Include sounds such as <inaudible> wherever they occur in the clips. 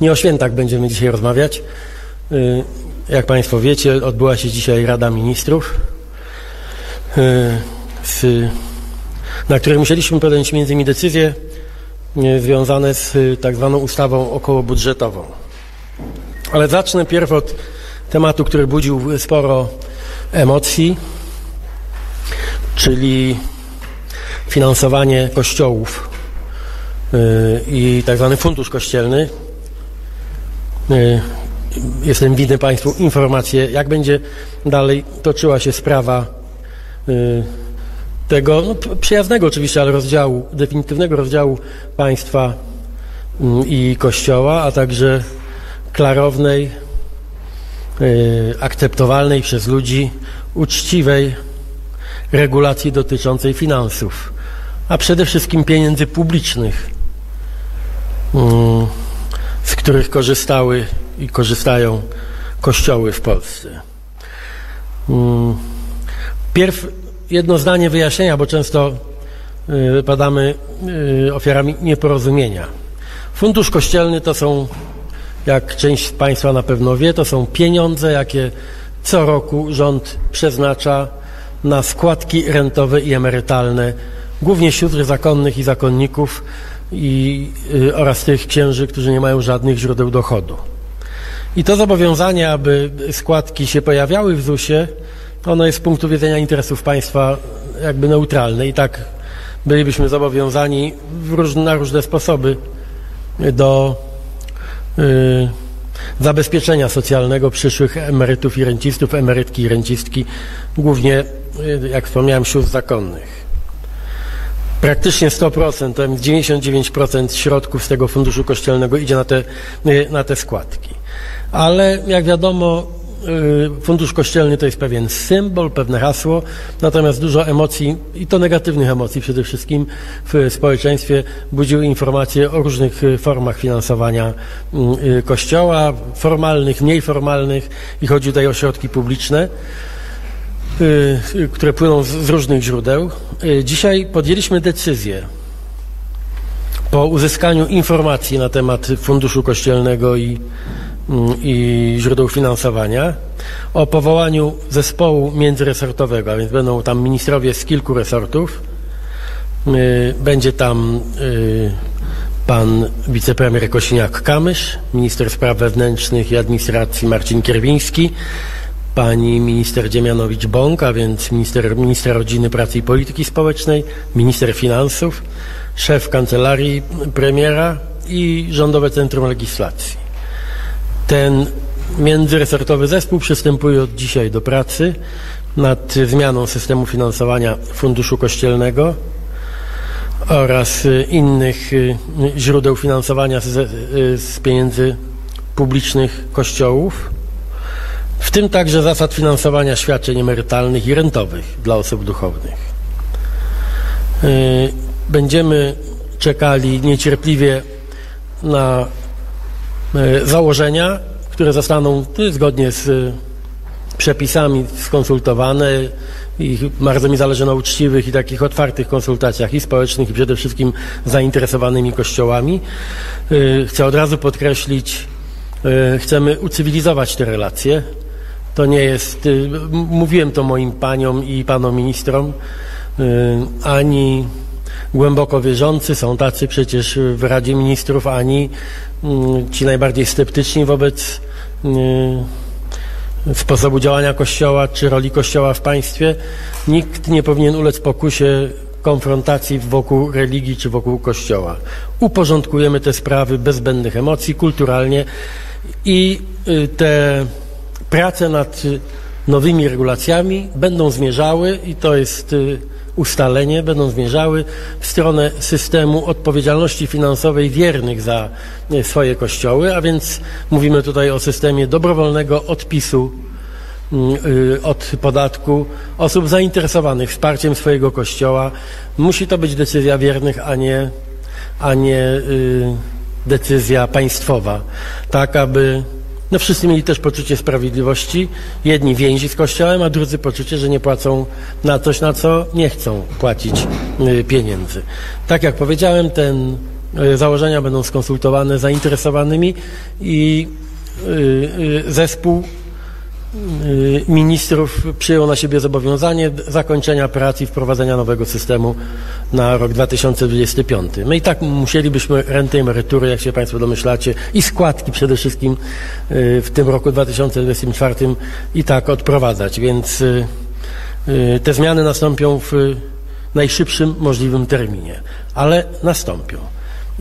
Nie o świętach będziemy dzisiaj rozmawiać. Y, Jak Państwo wiecie, odbyła się dzisiaj Rada Ministrów, y, na której musieliśmy podjąć między innymi decyzje y, związane z tak zwaną ustawą okołobudżetową. Ale zacznę pierw od tematu, który budził sporo emocji, czyli finansowanie kościołów i tak zwany fundusz kościelny. Y, Jestem winny Państwu informację, jak będzie dalej toczyła się sprawa y, tego no, przyjaznego oczywiście, ale rozdziału, definitywnego rozdziału państwa mm, i Kościoła, a także klarownej, y, akceptowalnej przez ludzi, uczciwej regulacji dotyczącej finansów, a przede wszystkim pieniędzy publicznych, mm, z których korzystały i korzystają kościoły w Polsce. Mm, Pierw jedno zdanie wyjaśnienia, bo często y, padamy y, ofiarami nieporozumienia. Fundusz kościelny to są, jak część z Państwa na pewno wie, to są pieniądze, jakie co roku rząd przeznacza na składki rentowe i emerytalne, głównie sióstr zakonnych i zakonników i, y, oraz tych księży, którzy nie mają żadnych źródeł dochodu. I to zobowiązanie, aby składki się pojawiały w ZUS-ie, ono jest z punktu widzenia interesów państwa jakby neutralne i tak bylibyśmy zobowiązani róż, na różne sposoby do y, zabezpieczenia socjalnego przyszłych emerytów i rencistów, emerytki i rencistki, głównie, y, jak wspomniałem, sióstr zakonnych. Praktycznie 100%, to jest 99% środków z tego funduszu kościelnego idzie na te, y, na te składki. Ale jak wiadomo, y, fundusz kościelny to jest pewien symbol, pewne hasło, natomiast dużo emocji, i to negatywnych emocji przede wszystkim w społeczeństwie, budziły informacje o różnych y, formach finansowania y, kościoła, formalnych, mniej formalnych i chodzi tutaj o środki publiczne które płyną z, różnych źródeł. Y, Dzisiaj podjęliśmy decyzję po uzyskaniu informacji na temat Funduszu Kościelnego i, mm, i źródeł finansowania o powołaniu zespołu międzyresortowego, a więc będą tam ministrowie z kilku resortów. Y, Będzie tam y, pan wicepremier Kosiniak-Kamysz, minister spraw wewnętrznych i administracji Marcin Kierwiński, pani minister Dziemianowicz-Bąk, więc minister, minister rodziny, pracy i polityki społecznej, minister finansów, szef kancelarii premiera i Rządowe Centrum Legislacji. Ten międzyresortowy zespół przystępuje od dzisiaj do pracy nad zmianą systemu finansowania Funduszu Kościelnego oraz innych y, źródeł finansowania z, y, z pieniędzy publicznych kościołów, w tym także zasad finansowania świadczeń emerytalnych i rentowych dla osób duchownych. Y, Będziemy czekali niecierpliwie na y, założenia, które zostaną y, zgodnie z przepisami skonsultowane i bardzo mi zależy na uczciwych i takich otwartych konsultacjach i społecznych i przede wszystkim zainteresowanymi kościołami. Chcę od razu podkreślić, chcemy ucywilizować te relacje. To nie jest, y, mówiłem to moim paniom i panom ministrom, y, ani głęboko wierzący, są tacy przecież w Radzie Ministrów, ani mm, ci najbardziej sceptyczni wobec y, sposobu działania Kościoła czy roli Kościoła w państwie. Nikt nie powinien ulec pokusie konfrontacji wokół religii czy wokół Kościoła. Uporządkujemy te sprawy bez zbędnych emocji, kulturalnie i y, te prace nad y, nowymi regulacjami będą zmierzały i to jest y, ustalenie, będą zmierzały w stronę systemu odpowiedzialności finansowej wiernych za y, swoje kościoły, a więc mówimy tutaj o systemie dobrowolnego odpisu y, od podatku osób zainteresowanych wsparciem swojego kościoła. Musi to być decyzja wiernych, a nie, a nie decyzja państwowa. Tak, aby no wszyscy mieli też poczucie sprawiedliwości. Jedni więzi z kościołem, a drudzy poczucie, że nie płacą na coś, na co nie chcą płacić y, pieniędzy. Tak jak powiedziałem, ten y, założenia będą skonsultowane z zainteresowanymi i y, zespół ministrów przyjął na siebie zobowiązanie zakończenia prac i wprowadzenia nowego systemu na rok 2025. My i tak musielibyśmy renty, emerytury, jak się Państwo domyślacie, i składki przede wszystkim y, w tym roku 2024 i tak odprowadzać, więc y, y, te zmiany nastąpią w najszybszym możliwym terminie, ale nastąpią.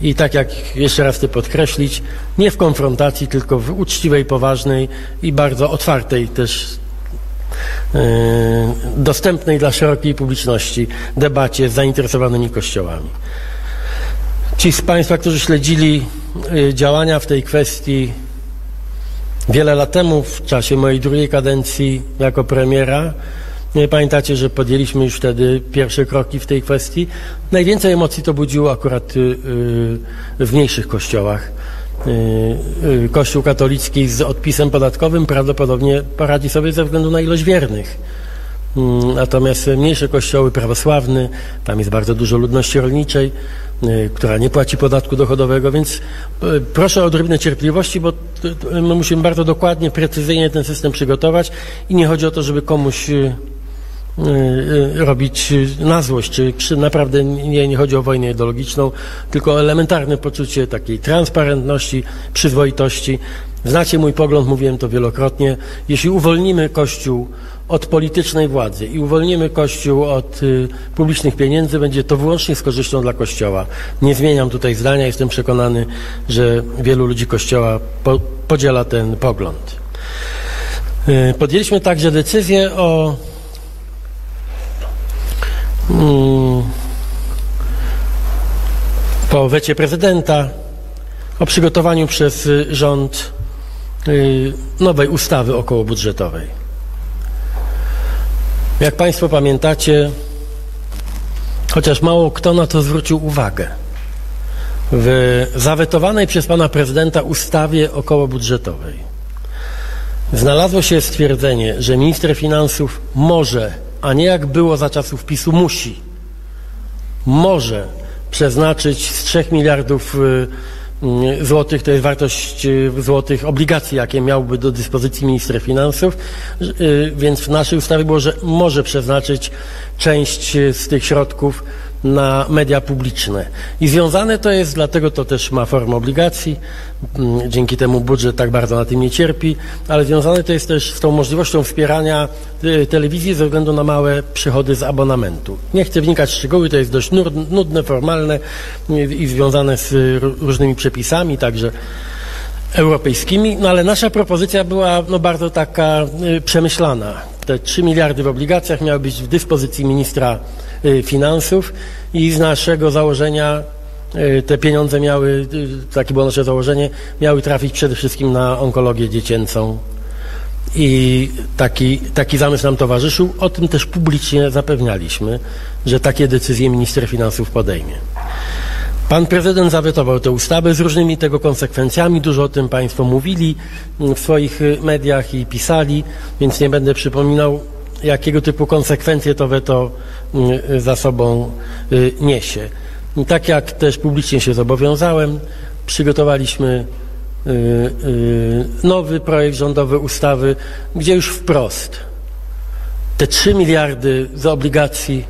I tak jak jeszcze raz chcę podkreślić, nie w konfrontacji, tylko w uczciwej, poważnej i bardzo otwartej też yy, dostępnej dla szerokiej publiczności debacie z zainteresowanymi kościołami. Ci z Państwa, którzy śledzili yy, działania w tej kwestii wiele lat temu, w czasie mojej drugiej kadencji jako premiera, pamiętacie, że podjęliśmy już wtedy pierwsze kroki w tej kwestii. Najwięcej emocji to budziło akurat y, y, w mniejszych kościołach. Y, Kościół katolicki z odpisem podatkowym prawdopodobnie poradzi sobie ze względu na ilość wiernych. Mm, natomiast mniejsze kościoły prawosławne, tam jest bardzo dużo ludności rolniczej, która nie płaci podatku dochodowego, więc proszę o odrobinę cierpliwości, bo my musimy bardzo dokładnie, precyzyjnie ten system przygotować i nie chodzi o to, żeby komuś robić na złość, czy, czy naprawdę nie, nie chodzi o wojnę ideologiczną, tylko o elementarne poczucie takiej transparentności, przyzwoitości. Znacie mój pogląd, mówiłem to wielokrotnie. Jeśli uwolnimy Kościół od politycznej władzy i uwolnimy Kościół od y, publicznych pieniędzy, będzie to wyłącznie z korzyścią dla Kościoła. Nie zmieniam tutaj zdania, jestem przekonany, że wielu ludzi Kościoła po, podziela ten pogląd. Y, podjęliśmy także decyzję o. po wecie prezydenta o przygotowaniu przez rząd y, nowej ustawy okołobudżetowej. Jak Państwo pamiętacie, chociaż mało kto na to zwrócił uwagę, w zawetowanej przez pana prezydenta ustawie okołobudżetowej znalazło się stwierdzenie, że minister finansów może a nie jak było za czasów PiSu musi, może przeznaczyć z 3 miliardów y, y, złotych, to jest wartość y, złotych obligacji, jakie miałby do dyspozycji minister finansów, więc w naszej ustawie było, że może przeznaczyć część z tych środków na media publiczne. I związane to jest, dlatego to też ma formę obligacji, mm, dzięki temu budżet tak bardzo na tym nie cierpi, ale związane to jest też z tą możliwością wspierania y, telewizji ze względu na małe przychody z abonamentu. Nie chcę wnikać w szczegóły, to jest dość nudne, formalne y, i związane z różnymi przepisami, także europejskimi, no ale nasza propozycja była no, bardzo taka y, przemyślana. Te 3 miliardy w obligacjach miały być w dyspozycji ministra Y, finansów i z naszego założenia y, te pieniądze miały, y, takie było nasze założenie, miały trafić przede wszystkim na onkologię dziecięcą. I taki, taki zamysł nam towarzyszył. O tym też publicznie zapewnialiśmy, że takie decyzje minister finansów podejmie. Pan prezydent zawetował tę ustawę z różnymi tego konsekwencjami. Dużo o tym Państwo mówili w swoich mediach i pisali, więc nie będę przypominał jakiego typu konsekwencje to weto y, za sobą y, niesie. Tak jak też publicznie się zobowiązałem, przygotowaliśmy y, nowy projekt rządowy ustawy, gdzie już wprost te 3 miliardy z obligacji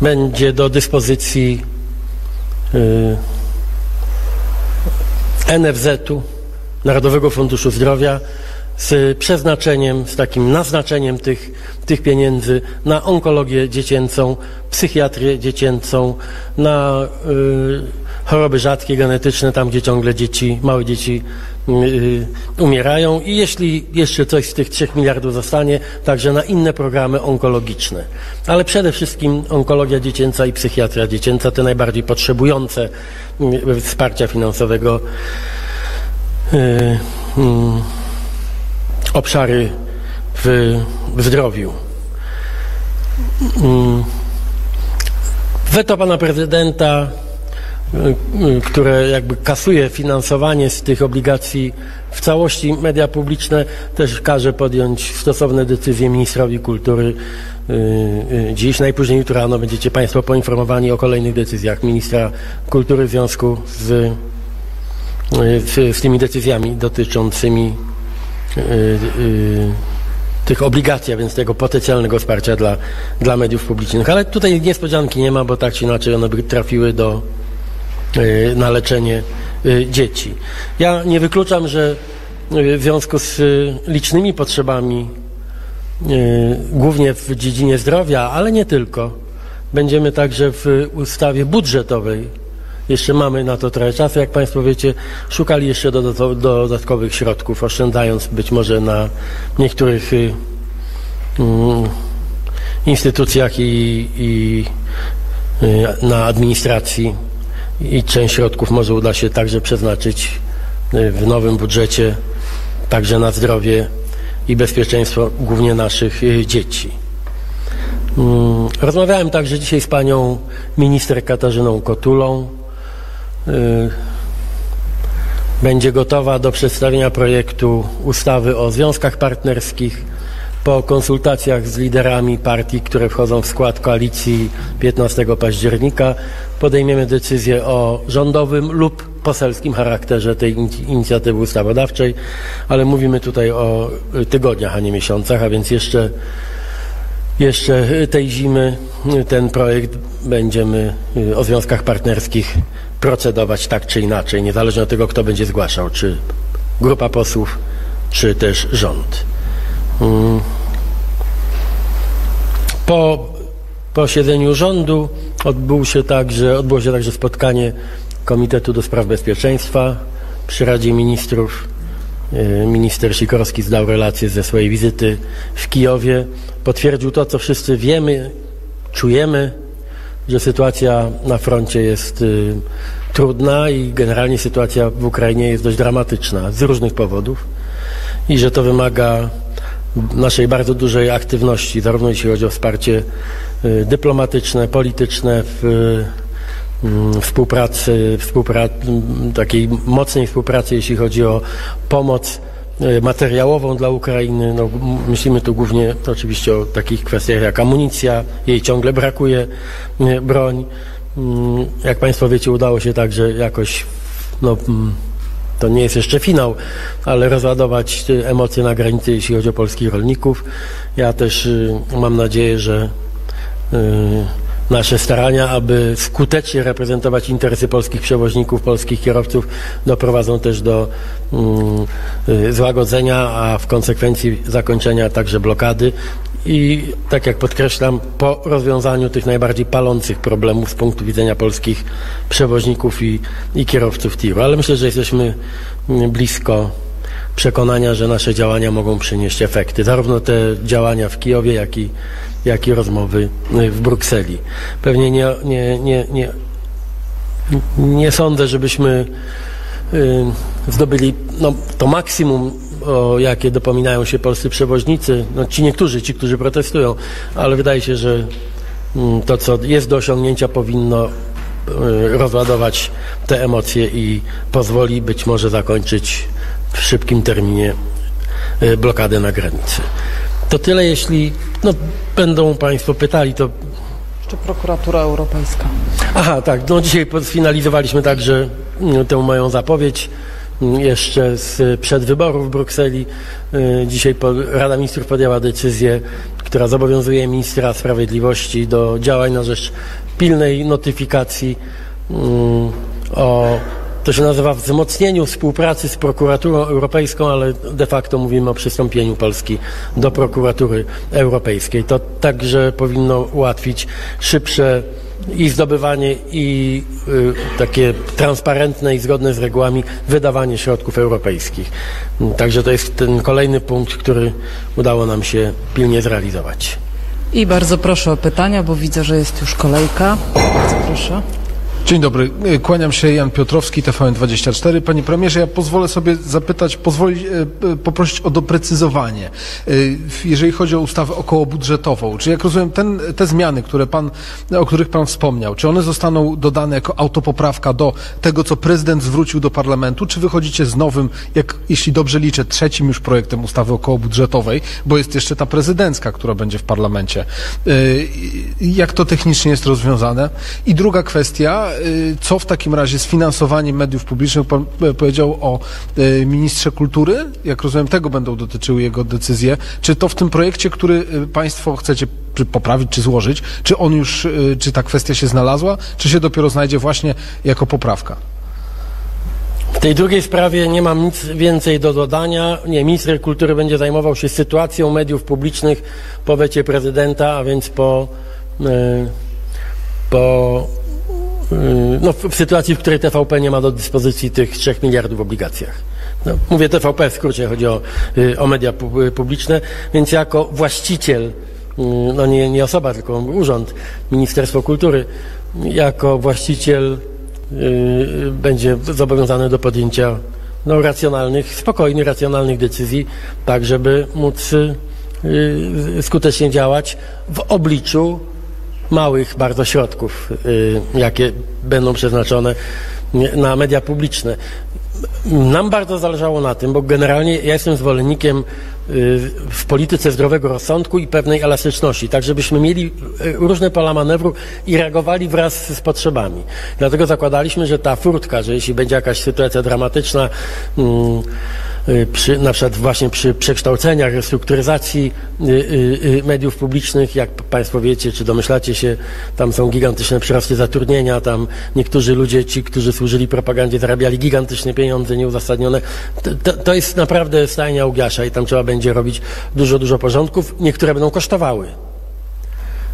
będzie do dyspozycji NFZ-u, Narodowego Funduszu Zdrowia, z przeznaczeniem, z takim naznaczeniem tych, tych pieniędzy na onkologię dziecięcą, psychiatrię dziecięcą, na y, choroby rzadkie, genetyczne, tam gdzie ciągle dzieci, małe dzieci y, umierają i jeśli jeszcze coś z tych 3 miliardów zostanie, także na inne programy onkologiczne. Ale przede wszystkim onkologia dziecięca i psychiatria dziecięca, te najbardziej potrzebujące y, wsparcia finansowego. Y, y, obszary w, zdrowiu. Mm. Weto pana prezydenta y, które jakby kasuje finansowanie z tych obligacji w całości media publiczne, też każe podjąć stosowne decyzje ministrowi kultury. Y, y, Dziś, najpóźniej jutro rano będziecie Państwo poinformowani o kolejnych decyzjach ministra kultury w związku z, y, z, z tymi decyzjami dotyczącymi y, y, tych obligacji, a więc tego potencjalnego wsparcia dla, dla mediów publicznych. Ale tutaj niespodzianki nie ma, bo tak czy inaczej one by trafiły do, y, na leczenie y, dzieci. Ja nie wykluczam, że y, w związku z y, licznymi potrzebami, y, głównie w dziedzinie zdrowia, ale nie tylko, będziemy także w ustawie budżetowej jeszcze mamy na to trochę czasu, jak Państwo wiecie, szukali jeszcze dodatkowych środków, oszczędzając być może na niektórych y, mm, instytucjach i, i y, na administracji i część środków może uda się także przeznaczyć y, w nowym budżecie także na zdrowie i bezpieczeństwo głównie naszych y, dzieci. Mm, Rozmawiałem także dzisiaj z panią minister Katarzyną Kotulą. Y, Będzie gotowa do przedstawienia projektu ustawy o związkach partnerskich po konsultacjach z liderami partii, które wchodzą w skład koalicji 15 października. Podejmiemy decyzję o rządowym lub poselskim charakterze tej in- inicjatywy ustawodawczej, ale mówimy tutaj o tygodniach, a nie miesiącach, a więc jeszcze jeszcze tej zimy ten projekt będziemy y, o związkach partnerskich procedować tak czy inaczej, niezależnie od tego, kto będzie zgłaszał, czy grupa posłów, czy też rząd. Mm. Po posiedzeniu rządu odbył się także, odbyło się także spotkanie Komitetu do Spraw Bezpieczeństwa przy Radzie Ministrów. E, Minister Sikorski zdał relację ze swojej wizyty w Kijowie. Potwierdził to, co wszyscy wiemy, czujemy, że sytuacja na froncie jest y, trudna i generalnie sytuacja w Ukrainie jest dość dramatyczna z różnych powodów i że to wymaga naszej bardzo dużej aktywności, zarówno jeśli chodzi o wsparcie y, dyplomatyczne, polityczne, w, y, współpracy, współpra takiej mocnej współpracy, jeśli chodzi o pomoc y, materiałową dla Ukrainy. No, myślimy tu głównie oczywiście o takich kwestiach jak amunicja, jej ciągle brakuje, broń. Mm, Jak Państwo wiecie, udało się także jakoś no, mm, to nie jest jeszcze finał, ale rozładować emocje na granicy, jeśli chodzi o polskich rolników. Ja też y, mam nadzieję, że y, nasze starania, aby skutecznie reprezentować interesy polskich przewoźników, polskich kierowców, doprowadzą też do mm, y, złagodzenia, a w konsekwencji zakończenia także blokady. I tak jak podkreślam, po rozwiązaniu tych najbardziej palących problemów z punktu widzenia polskich przewoźników i, i kierowców tiru. Ale myślę, że jesteśmy mm, blisko przekonania, że nasze działania mogą przynieść efekty. Zarówno te działania w Kijowie, jak i, jak i rozmowy y, w Brukseli. Pewnie nie, nie, nie, nie, nie sądzę, żebyśmy y, zdobyli no, to maksimum, o jakie dopominają się polscy przewoźnicy. No, ci niektórzy, ci, którzy protestują, ale wydaje się, że mm, to, co jest do osiągnięcia, powinno y, rozładować te emocje i pozwoli być może zakończyć w szybkim terminie y, blokadę na granicy. To tyle, jeśli no, będą Państwo pytali, to Jeszcze prokuratura europejska. Aha, tak. No dzisiaj sfinalizowaliśmy także mm, tę moją zapowiedź mm, jeszcze z przedwyborów w Brukseli. Y, Dzisiaj Rada Ministrów podjęła decyzję, która zobowiązuje ministra sprawiedliwości do działań na rzecz pilnej notyfikacji mm, o to się nazywa wzmocnieniu współpracy z prokuraturą europejską, ale de facto mówimy o przystąpieniu Polski do prokuratury europejskiej. To także powinno ułatwić szybsze i zdobywanie i y, takie transparentne i zgodne z regułami wydawanie środków europejskich. Także to jest ten kolejny punkt, który udało nam się pilnie zrealizować. I bardzo proszę o pytania, bo widzę, że jest już kolejka. Bardzo proszę. Dzień dobry, E, kłaniam się Jan Piotrowski, TVN24. Panie premierze, ja pozwolę sobie zapytać, pozwolić, e, poprosić o doprecyzowanie. E, Jeżeli chodzi o ustawę okołobudżetową, czy jak rozumiem, ten, te zmiany, które pan, o których pan wspomniał, czy one zostaną dodane jako autopoprawka do tego, co prezydent zwrócił do parlamentu, czy wychodzicie z nowym, jak, jeśli dobrze liczę, trzecim już projektem ustawy okołobudżetowej, bo jest jeszcze ta prezydencka, która będzie w parlamencie. Jak to technicznie jest rozwiązane? I druga kwestia, co w takim razie z finansowaniem mediów publicznych? Pan e, powiedział o e, ministrze kultury. Jak rozumiem, tego będą dotyczyły jego decyzje. Czy to w tym projekcie, który y, Państwo chcecie poprawić, czy złożyć, czy on już, y, czy ta kwestia się znalazła, czy się dopiero znajdzie właśnie jako poprawka? W tej drugiej sprawie nie mam nic więcej do dodania. Nie, minister kultury będzie zajmował się sytuacją mediów publicznych po wecie prezydenta, a więc po, e, po e, no, w, sytuacji, w której TVP nie ma do dyspozycji tych 3 miliardów w obligacjach. No, mówię TVP w skrócie, chodzi o, y, o media pu- publiczne, więc jako właściciel, no nie, nie osoba, tylko urząd, Ministerstwo Kultury, jako właściciel będzie zobowiązany do podjęcia no, racjonalnych, spokojnych, racjonalnych decyzji, tak żeby móc skutecznie działać w obliczu małych bardzo środków, y, jakie będą przeznaczone na media publiczne. Nam bardzo zależało na tym, bo generalnie ja jestem zwolennikiem y, w polityce zdrowego rozsądku i pewnej elastyczności, tak żebyśmy mieli y, różne pola manewru i reagowali wraz z potrzebami. Dlatego zakładaliśmy, że ta furtka, że jeśli będzie jakaś sytuacja dramatyczna, mm, y, przy, na przykład właśnie przy przekształceniach, restrukturyzacji y, y, y, mediów publicznych, jak Państwo wiecie, czy domyślacie się, tam są gigantyczne przyrosty zatrudnienia, tam niektórzy ludzie, ci, którzy służyli propagandzie, zarabiali gigantyczne pieniądze nieuzasadnione. To, to, to jest naprawdę stajnia Ugiasza i tam trzeba będzie robić dużo, dużo porządków. Niektóre będą kosztowały.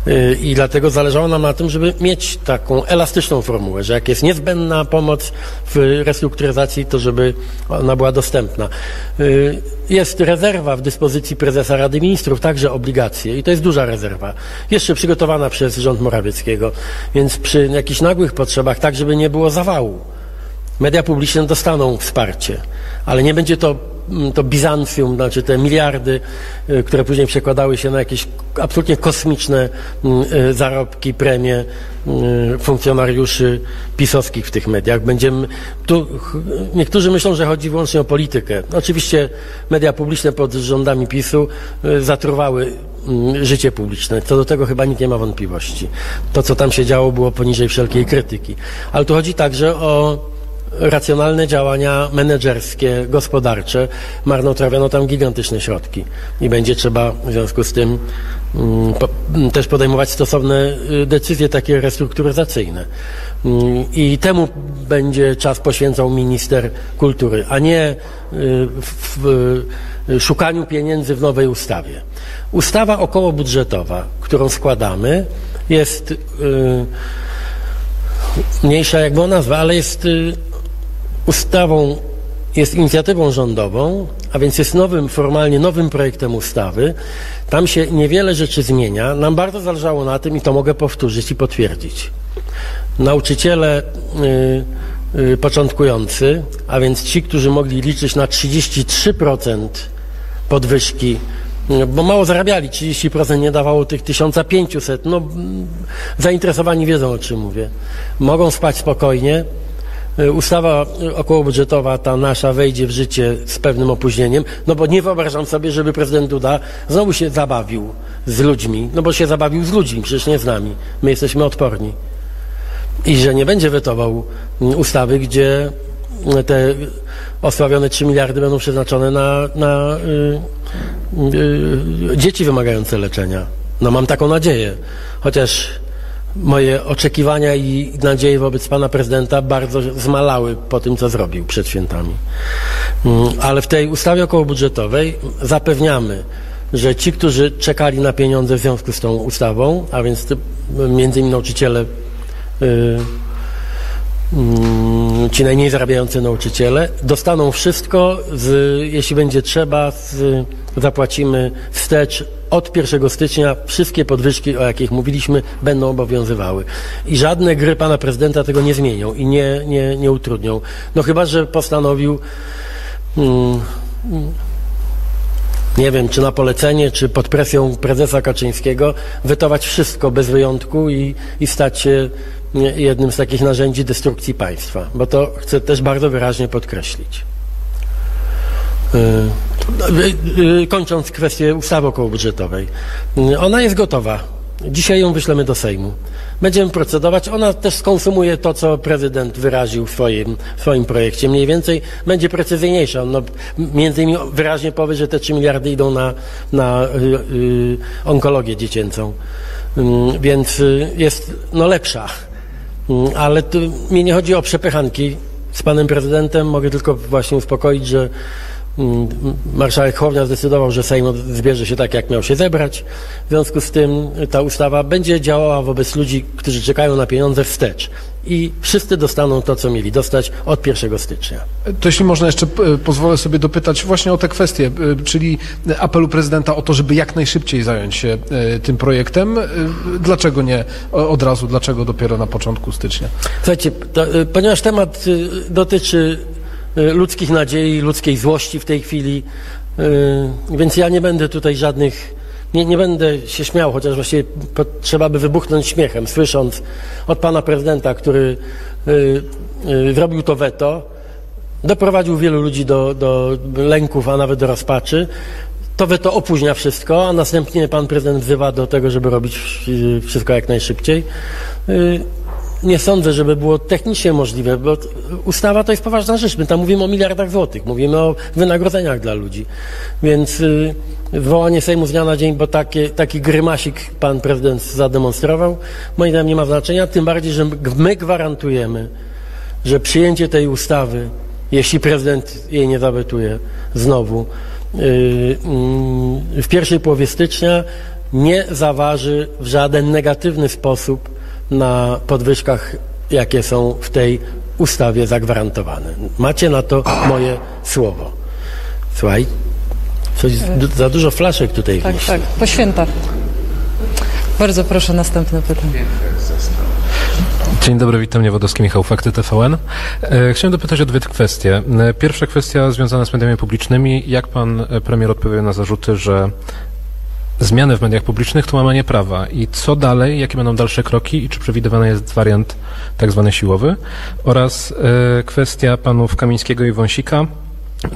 Y, I dlatego zależało nam na tym, żeby mieć taką elastyczną formułę, że jak jest niezbędna pomoc w restrukturyzacji, to żeby ona była dostępna. Y, Jest rezerwa w dyspozycji prezesa Rady Ministrów, także obligacje i to jest duża rezerwa, jeszcze przygotowana przez rząd Morawieckiego, więc przy jakichś nagłych potrzebach, tak żeby nie było zawału, media publiczne dostaną wsparcie, ale nie będzie to, mm, to Bizancjum, znaczy te miliardy, y, które później przekładały się na jakieś absolutnie kosmiczne mm, y, zarobki, premie y, funkcjonariuszy pisowskich w tych mediach. Będziemy, tu, niektórzy myślą, że chodzi wyłącznie o politykę. Oczywiście media publiczne pod rządami PiSu zatruwały mm, życie publiczne. Co do tego chyba nikt nie ma wątpliwości. To, co tam się działo, było poniżej wszelkiej krytyki. Ale tu chodzi także o racjonalne działania menedżerskie, gospodarcze. Marnotrawiono tam gigantyczne środki i będzie trzeba w związku z tym mm, po, m, też podejmować stosowne y, decyzje takie restrukturyzacyjne. Mm, I temu będzie czas poświęcał minister kultury, a nie y, w, y, szukaniu pieniędzy w nowej ustawie. Ustawa okołobudżetowa, którą składamy, jest mniejsza jak była nazwa, ale jest ustawą, jest inicjatywą rządową, a więc jest nowym, formalnie nowym projektem ustawy. Tam się niewiele rzeczy zmienia. Nam bardzo zależało na tym i to mogę powtórzyć i potwierdzić. Nauczyciele y, y, początkujący, a więc ci, którzy mogli liczyć na 33% podwyżki y, bo mało zarabiali, 30% nie dawało tych 1500. No, mm, zainteresowani wiedzą o czym mówię. Mogą spać spokojnie. Y, Ustawa okołobudżetowa, ta nasza, wejdzie w życie z pewnym opóźnieniem, no bo nie wyobrażam sobie, żeby prezydent Duda znowu się zabawił z ludźmi, no bo się zabawił z ludźmi, przecież nie z nami. My jesteśmy odporni. I że nie będzie wetował ustawy, gdzie te osławione 3 miliardy będą przeznaczone na, na y, y, dzieci wymagające leczenia. No mam taką nadzieję. Chociaż moje oczekiwania i nadzieje wobec pana prezydenta bardzo zmalały po tym, co zrobił przed świętami. Mm, Ale w tej ustawie okołobudżetowej zapewniamy, że ci, którzy czekali na pieniądze w związku z tą ustawą, a więc między innymi nauczyciele, y, mm, ci najmniej zarabiający nauczyciele, dostaną wszystko, z, jeśli będzie trzeba, z, zapłacimy wstecz od 1 stycznia wszystkie podwyżki, o jakich mówiliśmy, będą obowiązywały. I żadne gry pana prezydenta tego nie zmienią i nie, nie, nie utrudnią. No chyba, że postanowił mm, nie wiem, czy na polecenie, czy pod presją prezesa Kaczyńskiego, wetować wszystko bez wyjątku i, i stać się nie, jednym z takich narzędzi destrukcji państwa. Bo to chcę też bardzo wyraźnie podkreślić. Y, y, y, Kończąc kwestię ustawy okołobudżetowej. Ona jest gotowa. Dzisiaj ją wyślemy do Sejmu. Będziemy procedować. Ona też skonsumuje to, co prezydent wyraził w swoim, w swoim projekcie. Mniej więcej będzie precyzyjniejsza. No, między innymi wyraźnie powie, że te 3 miliardy idą na, na y, y, onkologię dziecięcą. Więc y, jest no, lepsza. Ym, Ale tu mi nie chodzi o przepychanki z panem prezydentem. Mogę tylko właśnie uspokoić, że mm, marszałek Hołownia zdecydował, że Sejm zbierze się tak, jak miał się zebrać. W związku z tym ta ustawa będzie działała wobec ludzi, którzy czekają na pieniądze wstecz. I wszyscy dostaną to, co mieli dostać od 1 stycznia. To jeśli można jeszcze e, pozwolę sobie dopytać właśnie o te kwestie, e, czyli apelu prezydenta o to, żeby jak najszybciej zająć się e, tym projektem. Dlaczego nie od razu, dlaczego dopiero na początku stycznia? Słuchajcie, to, ponieważ temat dotyczy ludzkich nadziei, ludzkiej złości w tej chwili, y, więc ja nie będę tutaj żadnych, nie, nie będę się śmiał, chociaż właściwie trzeba by wybuchnąć śmiechem, słysząc od pana prezydenta, który y, y, zrobił to weto, doprowadził wielu ludzi do, do lęków, a nawet do rozpaczy. To weto opóźnia wszystko, a następnie pan prezydent wzywa do tego, żeby robić y, wszystko jak najszybciej. Y, Nie sądzę, żeby było technicznie możliwe, bo ustawa to jest poważna rzecz. My tam mówimy o miliardach złotych, mówimy o wynagrodzeniach dla ludzi. Więc y, wywołanie Sejmu z dnia na dzień, bo takie, taki grymasik pan prezydent zademonstrował, moim zdaniem nie ma znaczenia, tym bardziej, że my gwarantujemy, że przyjęcie tej ustawy, jeśli prezydent jej nie zawetuje znowu, yy, yy, w pierwszej połowie stycznia nie zaważy w żaden negatywny sposób na podwyżkach, jakie są w tej ustawie zagwarantowane. Macie na to moje słowo. Słuchaj, coś, za dużo flaszek tutaj Tak, tak, po świętach. Bardzo proszę, następne pytanie. Dzień dobry, witam Niewodowski, Michał Fakty TVN. E, Chciałem dopytać o dwie kwestie. E, Pierwsza kwestia związana z mediami publicznymi. Jak pan e, premier odpowie na zarzuty, że zmiany w mediach publicznych to łamanie prawa i co dalej, jakie będą dalsze kroki i czy przewidywany jest wariant tak zwany siłowy? Oraz e, kwestia panów Kamińskiego i Wąsika.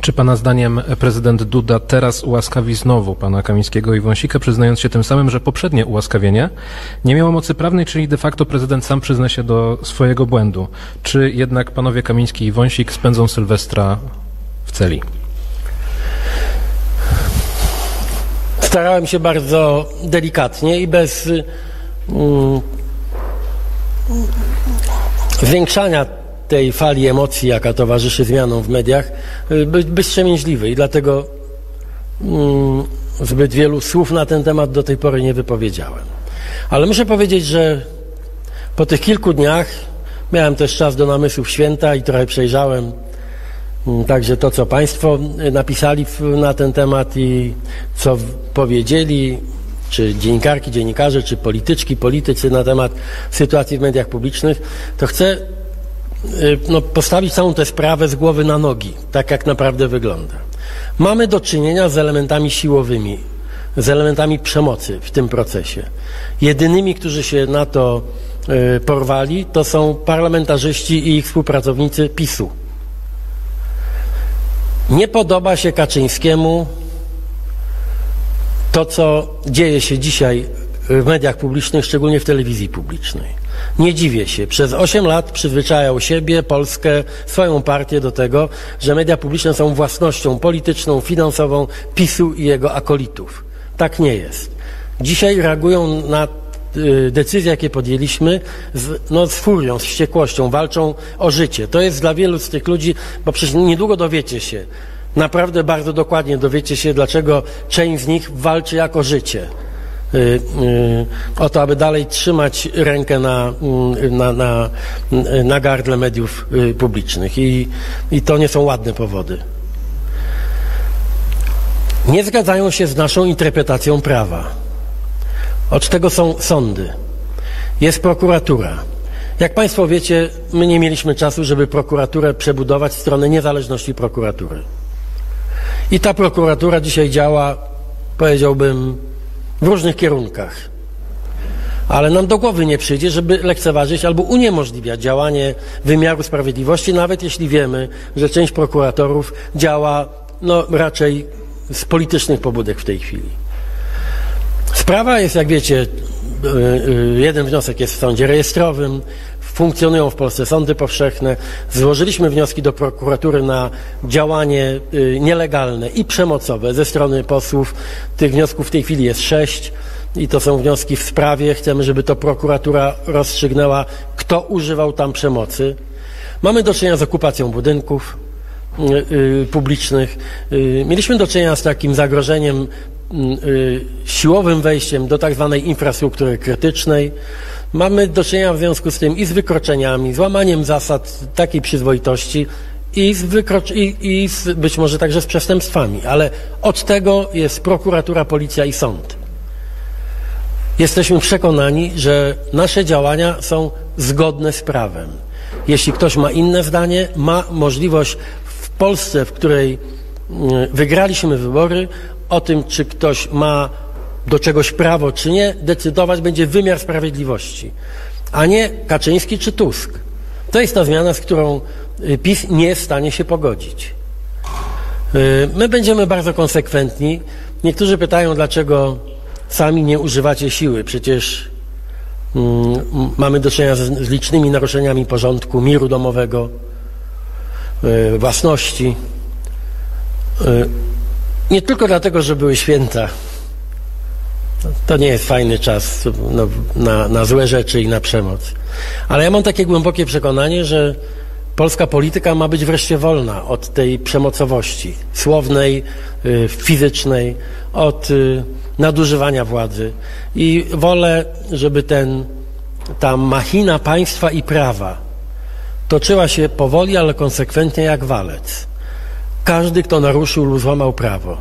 Czy pana zdaniem prezydent Duda teraz ułaskawi znowu pana Kamińskiego i Wąsika, przyznając się tym samym, że poprzednie ułaskawienie nie miało mocy prawnej, czyli de facto prezydent sam przyzna się do swojego błędu? Czy jednak panowie Kamiński i Wąsik spędzą Sylwestra w celi? Starałem się bardzo delikatnie i bez mm, zwiększania tej fali emocji, jaka towarzyszy zmianom w mediach, być, być i dlatego mm, zbyt wielu słów na ten temat do tej pory nie wypowiedziałem. Ale muszę powiedzieć, że po tych kilku dniach miałem też czas do namysłów święta i trochę przejrzałem Także to, co Państwo y, napisali na ten temat i co powiedzieli, czy dziennikarki, dziennikarze, czy polityczki, politycy na temat sytuacji w mediach publicznych, to chcę y, no, postawić całą tę sprawę z głowy na nogi, tak jak naprawdę wygląda. Mamy do czynienia z elementami siłowymi, z elementami przemocy w tym procesie. Jedynymi, którzy się na to y, porwali, to są parlamentarzyści i ich współpracownicy PiSu. Nie podoba się Kaczyńskiemu to, co dzieje się dzisiaj w mediach publicznych, szczególnie w telewizji publicznej. Nie dziwię się. Przez 8 lat przyzwyczajał siebie, Polskę, swoją partię do tego, że media publiczne są własnością polityczną, finansową PiSu i jego akolitów. Tak nie jest. Dzisiaj reagują na decyzje, jakie podjęliśmy, z, no, z furią, z wściekłością, walczą o życie. To jest dla wielu z tych ludzi, bo przecież niedługo dowiecie się, naprawdę bardzo dokładnie dowiecie się, dlaczego część z nich walczy jako życie. Y, y, o to, aby dalej trzymać rękę na, y, na, na, y, na gardle mediów y, publicznych. I, I to nie są ładne powody. nie zgadzają się z naszą interpretacją prawa. Od tego są sądy. Jest prokuratura. Jak Państwo wiecie, my nie mieliśmy czasu, żeby prokuraturę przebudować w stronę niezależności prokuratury. I ta prokuratura dzisiaj działa, powiedziałbym, w różnych kierunkach. Ale nam do głowy nie przyjdzie, żeby lekceważyć albo uniemożliwiać działanie wymiaru sprawiedliwości, nawet jeśli wiemy, że część prokuratorów działa no, raczej z politycznych pobudek w tej chwili. Sprawa jest, jak wiecie, y, y, jeden wniosek jest w sądzie rejestrowym, funkcjonują w Polsce sądy powszechne. Złożyliśmy wnioski do prokuratury na działanie y, nielegalne i przemocowe ze strony posłów. Tych wniosków w tej chwili jest sześć i to są wnioski w sprawie. Chcemy, żeby to prokuratura rozstrzygnęła, kto używał tam przemocy. Mamy do czynienia z okupacją budynków publicznych. Mieliśmy do czynienia z takim zagrożeniem siłowym wejściem do tak zwanej infrastruktury krytycznej. Mamy do czynienia w związku z tym i z wykroczeniami, z łamaniem zasad takiej przyzwoitości i, z wykrocz- i, i z, być może także z przestępstwami, ale od tego jest prokuratura, policja i sąd. Jesteśmy przekonani, że nasze działania są zgodne z prawem. Jeśli ktoś ma inne zdanie, ma możliwość w Polsce, w której mm, wygraliśmy wybory, o tym, czy ktoś ma do czegoś prawo, czy nie, decydować będzie wymiar sprawiedliwości, a nie Kaczyński czy Tusk. To jest ta zmiana, z którą y, PiS nie jest w stanie się pogodzić. Y, my będziemy bardzo konsekwentni. Niektórzy pytają, dlaczego sami nie używacie siły. Przecież mm, mamy do czynienia z, licznymi naruszeniami porządku, miru domowego, y, własności. Nie tylko dlatego, że były święta. To nie jest fajny czas no, na, na złe rzeczy i na przemoc. Ale ja mam takie głębokie przekonanie, że polska polityka ma być wreszcie wolna od tej przemocowości słownej, y, fizycznej, od y, nadużywania władzy. I wolę, żeby ten, ta machina państwa i prawa toczyła się powoli, ale konsekwentnie jak walec. Każdy, kto naruszył lub złamał prawo,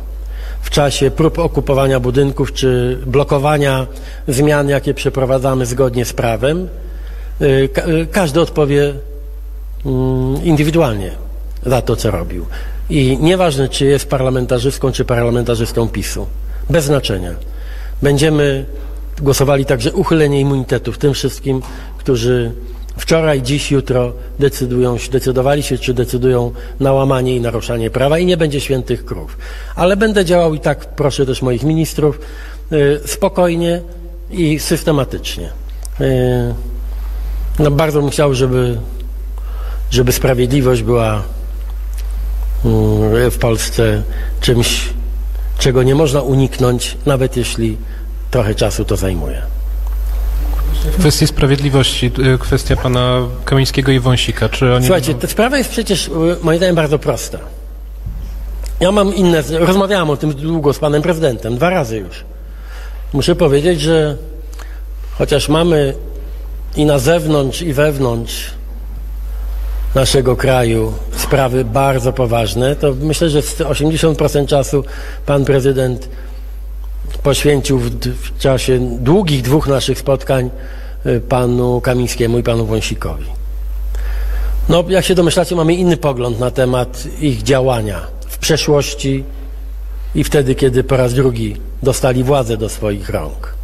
w czasie prób okupowania budynków czy blokowania zmian, jakie przeprowadzamy zgodnie z prawem, y, y, każdy odpowie mm, indywidualnie za to, co robił. I nieważne, czy jest parlamentarzystką, czy parlamentarzystą PiSu, bez znaczenia. Będziemy głosowali także uchylenie immunitetu tym wszystkim, którzy wczoraj, dziś, jutro decydują, decydowali się, czy decydują na łamanie i naruszanie prawa i nie będzie świętych krów. Ale będę działał i tak, proszę też moich ministrów, y, spokojnie i systematycznie. Y, no bardzo bym chciał, żeby, żeby sprawiedliwość była y, w Polsce czymś, czego nie można uniknąć, nawet jeśli trochę czasu to zajmuje. W kwestii sprawiedliwości, y, kwestia pana Kamińskiego i Wąsika, czy oni... Słuchajcie, ta sprawa jest przecież y, moim zdaniem bardzo prosta. Ja mam inne, rozmawiałem o tym długo z panem prezydentem, dwa razy już. Muszę powiedzieć, że chociaż mamy i na zewnątrz, i wewnątrz naszego kraju sprawy bardzo poważne, to myślę, że 80% czasu pan prezydent poświęcił w, w czasie długich dwóch naszych spotkań y, panu Kamińskiemu i panu Wąsikowi. No, jak się domyślacie, mamy inny pogląd na temat ich działania w przeszłości i wtedy, kiedy po raz drugi dostali władzę do swoich rąk.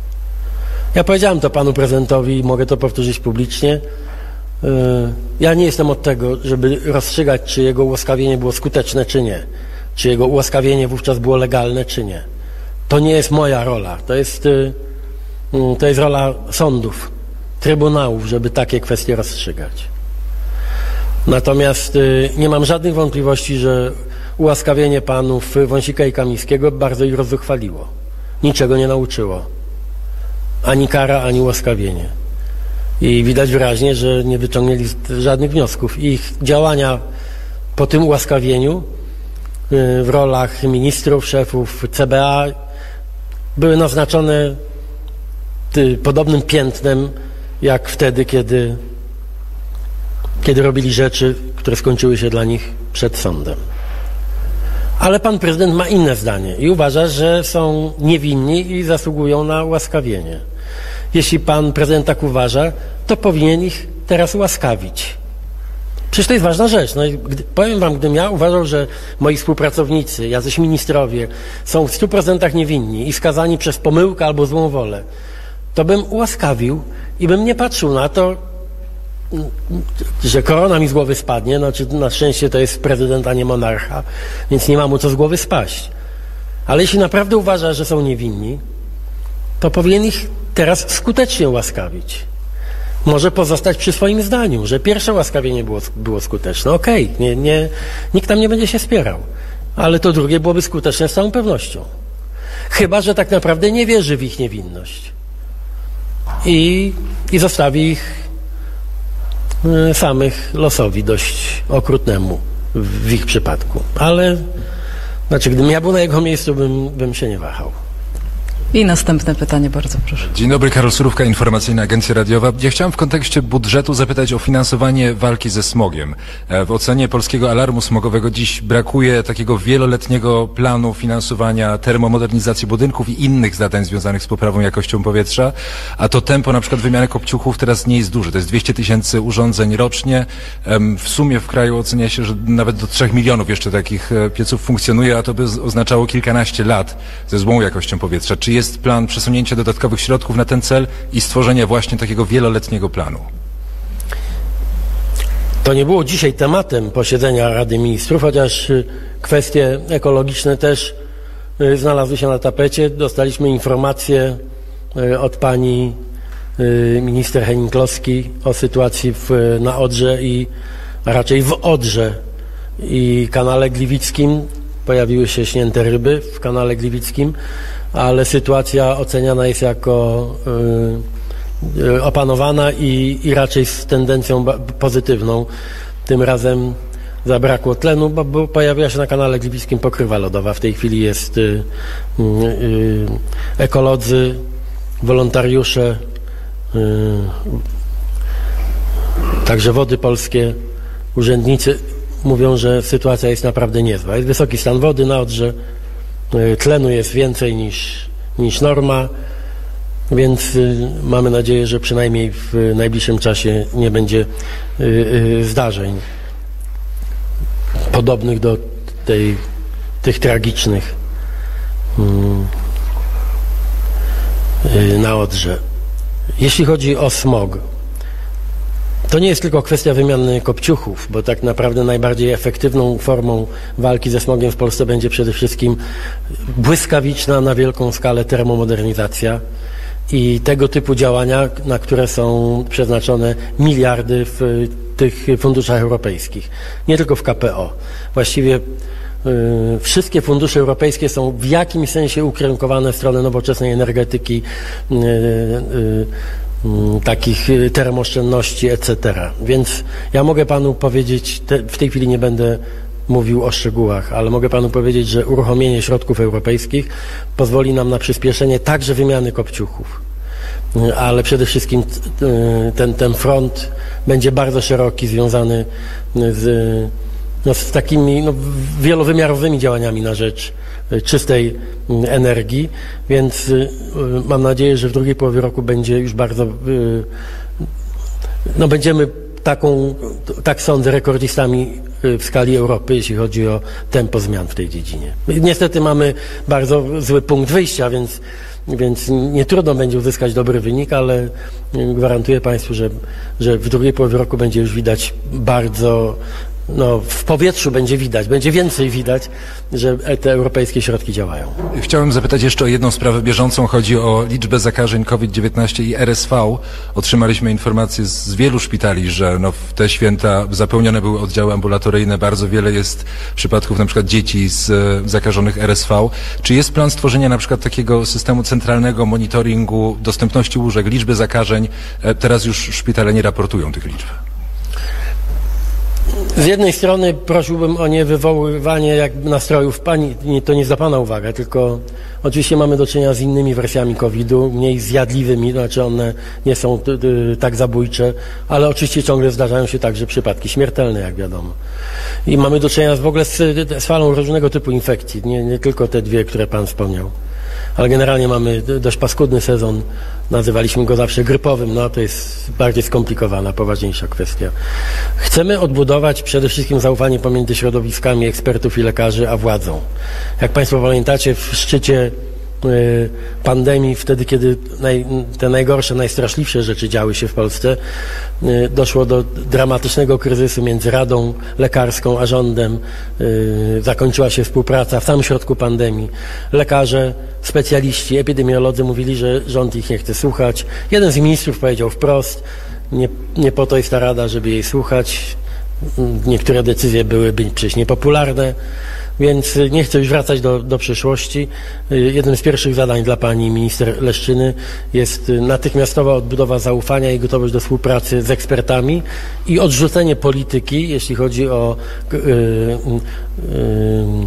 Ja powiedziałem to panu prezydentowi i mogę to powtórzyć publicznie. Y, ja nie jestem od tego, żeby rozstrzygać, czy jego ułaskawienie było skuteczne, czy nie. Czy jego ułaskawienie wówczas było legalne, czy nie. To nie jest moja rola. To jest, y, mm, to jest rola sądów, trybunałów, żeby takie kwestie rozstrzygać. Natomiast y, nie mam żadnych wątpliwości, że ułaskawienie panów Wąsika i Kamińskiego bardzo ich rozzuchwaliło. Niczego nie nauczyło. Ani kara, ani ułaskawienie. I widać wyraźnie, że nie wyciągnęli żadnych wniosków. Ich działania po tym ułaskawieniu y, w rolach ministrów, szefów CBA były naznaczone podobnym piętnem, jak wtedy, kiedy, kiedy robili rzeczy, które skończyły się dla nich przed sądem. Ale pan prezydent ma inne zdanie i uważa, że są niewinni i zasługują na łaskawienie. Jeśli pan prezydent tak uważa, to powinien ich teraz łaskawić. Przecież to jest ważna rzecz. No, gdy, powiem wam, gdybym ja uważał, że moi współpracownicy, jacyś ministrowie są w 100% niewinni i skazani przez pomyłkę albo złą wolę, to bym ułaskawił i bym nie patrzył na to, że korona mi z głowy spadnie, znaczy na szczęście to jest prezydent, a nie monarcha, więc nie ma mu co z głowy spaść. Ale jeśli naprawdę uważa, że są niewinni, to powinien ich teraz skutecznie łaskawić. Może pozostać przy swoim zdaniu, że pierwsze łaskawienie było, było skuteczne. Okej, okay, nie, nie, nikt tam nie będzie się spierał. Ale to drugie byłoby skuteczne z całą pewnością. Chyba, że tak naprawdę nie wierzy w ich niewinność. I, i zostawi ich y, samych losowi dość okrutnemu w ich przypadku. Ale, znaczy, gdybym ja był na jego miejscu, bym, bym się nie wahał. I następne pytanie, bardzo proszę. Dzień dobry, Karol Surówka, Informacyjna Agencja Radiowa. Ja chciałem w kontekście budżetu zapytać o finansowanie walki ze smogiem. E, w ocenie Polskiego Alarmu Smogowego dziś brakuje takiego wieloletniego planu finansowania termomodernizacji budynków i innych zadań związanych z poprawą jakością powietrza, a to tempo na przykład wymiany kopciuchów teraz nie jest duże. To jest 200 tysięcy urządzeń rocznie. W sumie w kraju ocenia się, że nawet do 3 milionów jeszcze takich e, pieców funkcjonuje, a to by oznaczało kilkanaście lat ze złą jakością powietrza. Czy jest jest plan przesunięcia dodatkowych środków na ten cel i stworzenia właśnie takiego wieloletniego planu? To nie było dzisiaj tematem posiedzenia Rady Ministrów, chociaż y, kwestie ekologiczne też y, znalazły się na tapecie. Dostaliśmy informację y, od pani minister Henning-Kloski o sytuacji w, na Odrze i a raczej w Odrze i kanale Gliwickim. Pojawiły się śnięte ryby w kanale Gliwickim ale sytuacja oceniana jest jako y, y, opanowana i, i raczej z tendencją pozytywną. Tym razem zabrakło tlenu, bo, bo pojawiła się na kanale gliwickim pokrywa lodowa. W tej chwili jest y, y, ekolodzy, wolontariusze, y, także wody polskie, urzędnicy mówią, że sytuacja jest naprawdę niezła. Jest wysoki stan wody na Odrze, tlenu jest więcej niż, niż norma, więc y, mamy nadzieję, że przynajmniej w najbliższym czasie nie będzie y, y, zdarzeń podobnych do tej, tych tragicznych mm, na Odrze. Jeśli chodzi o smog, to nie jest tylko kwestia wymiany kopciuchów, bo tak naprawdę najbardziej efektywną formą walki ze smogiem w Polsce będzie przede wszystkim błyskawiczna na wielką skalę termomodernizacja i tego typu działania, na które są przeznaczone miliardy w tych funduszach europejskich, nie tylko w KPO. Właściwie y, wszystkie fundusze europejskie są w jakimś sensie ukierunkowane w stronę nowoczesnej energetyki, y, y, takich y, termoszczędności, etc. Więc ja mogę panu powiedzieć, te, w tej chwili nie będę mówił o szczegółach, ale mogę panu powiedzieć, że uruchomienie środków europejskich pozwoli nam na przyspieszenie także wymiany kopciuchów. Y, ale przede wszystkim y, ten, ten front będzie bardzo szeroki, związany z, no, z takimi no, wielowymiarowymi działaniami na rzecz Y, czystej mm, energii, więc y, y, mam nadzieję, że w drugiej połowie roku będzie już bardzo, no będziemy taką, tak sądzę, rekordzistami w skali Europy, jeśli chodzi o tempo zmian w tej dziedzinie. Niestety mamy bardzo zły punkt wyjścia, więc, więc nie trudno będzie uzyskać dobry wynik, ale gwarantuję Państwu, że, że w drugiej połowie roku będzie już widać bardzo no, w powietrzu będzie widać, będzie więcej widać, że te europejskie środki działają. Chciałem zapytać jeszcze o jedną sprawę bieżącą. Chodzi o liczbę zakażeń COVID-19 i RSV. Otrzymaliśmy informacje z wielu szpitali, że no, w te święta zapełnione były oddziały ambulatoryjne. Bardzo wiele jest przypadków na przykład dzieci z e, zakażonych RSV. Czy jest plan stworzenia na przykład takiego systemu centralnego monitoringu dostępności łóżek, liczby zakażeń? E, teraz już szpitale nie raportują tych liczb. Z jednej strony prosiłbym o niewywoływanie jakby nastrojów pani, nie, to nie za pana uwaga, tylko oczywiście mamy do czynienia z innymi wersjami COVID-u, mniej zjadliwymi, znaczy one nie są t, t, tak zabójcze, ale oczywiście ciągle zdarzają się także przypadki śmiertelne, jak wiadomo. I mamy do czynienia w ogóle z, z falą różnego typu infekcji, nie, nie tylko te dwie, które pan wspomniał. Ale generalnie mamy dość paskudny sezon, nazywaliśmy go zawsze grypowym, no to jest bardziej skomplikowana, poważniejsza kwestia. Chcemy odbudować przede wszystkim zaufanie pomiędzy środowiskami ekspertów i lekarzy, a władzą. Jak Państwo pamiętacie, w szczycie pandemii, wtedy kiedy naj, te najgorsze, najstraszliwsze rzeczy działy się w Polsce, y, doszło do dramatycznego kryzysu między Radą Lekarską a rządem. Y, Zakończyła się współpraca w samym środku pandemii. Lekarze, specjaliści, epidemiolodzy mówili, że rząd ich nie chce słuchać. Jeden z ministrów powiedział wprost, nie, nie po to jest ta Rada, żeby jej słuchać. Niektóre decyzje byłyby przecież niepopularne, więc y, nie chcę już wracać do, do przyszłości. Y, Jednym z pierwszych zadań dla pani minister Leszczyny jest y, natychmiastowa odbudowa zaufania i gotowość do współpracy z ekspertami i odrzucenie polityki, jeśli chodzi o y, y, y,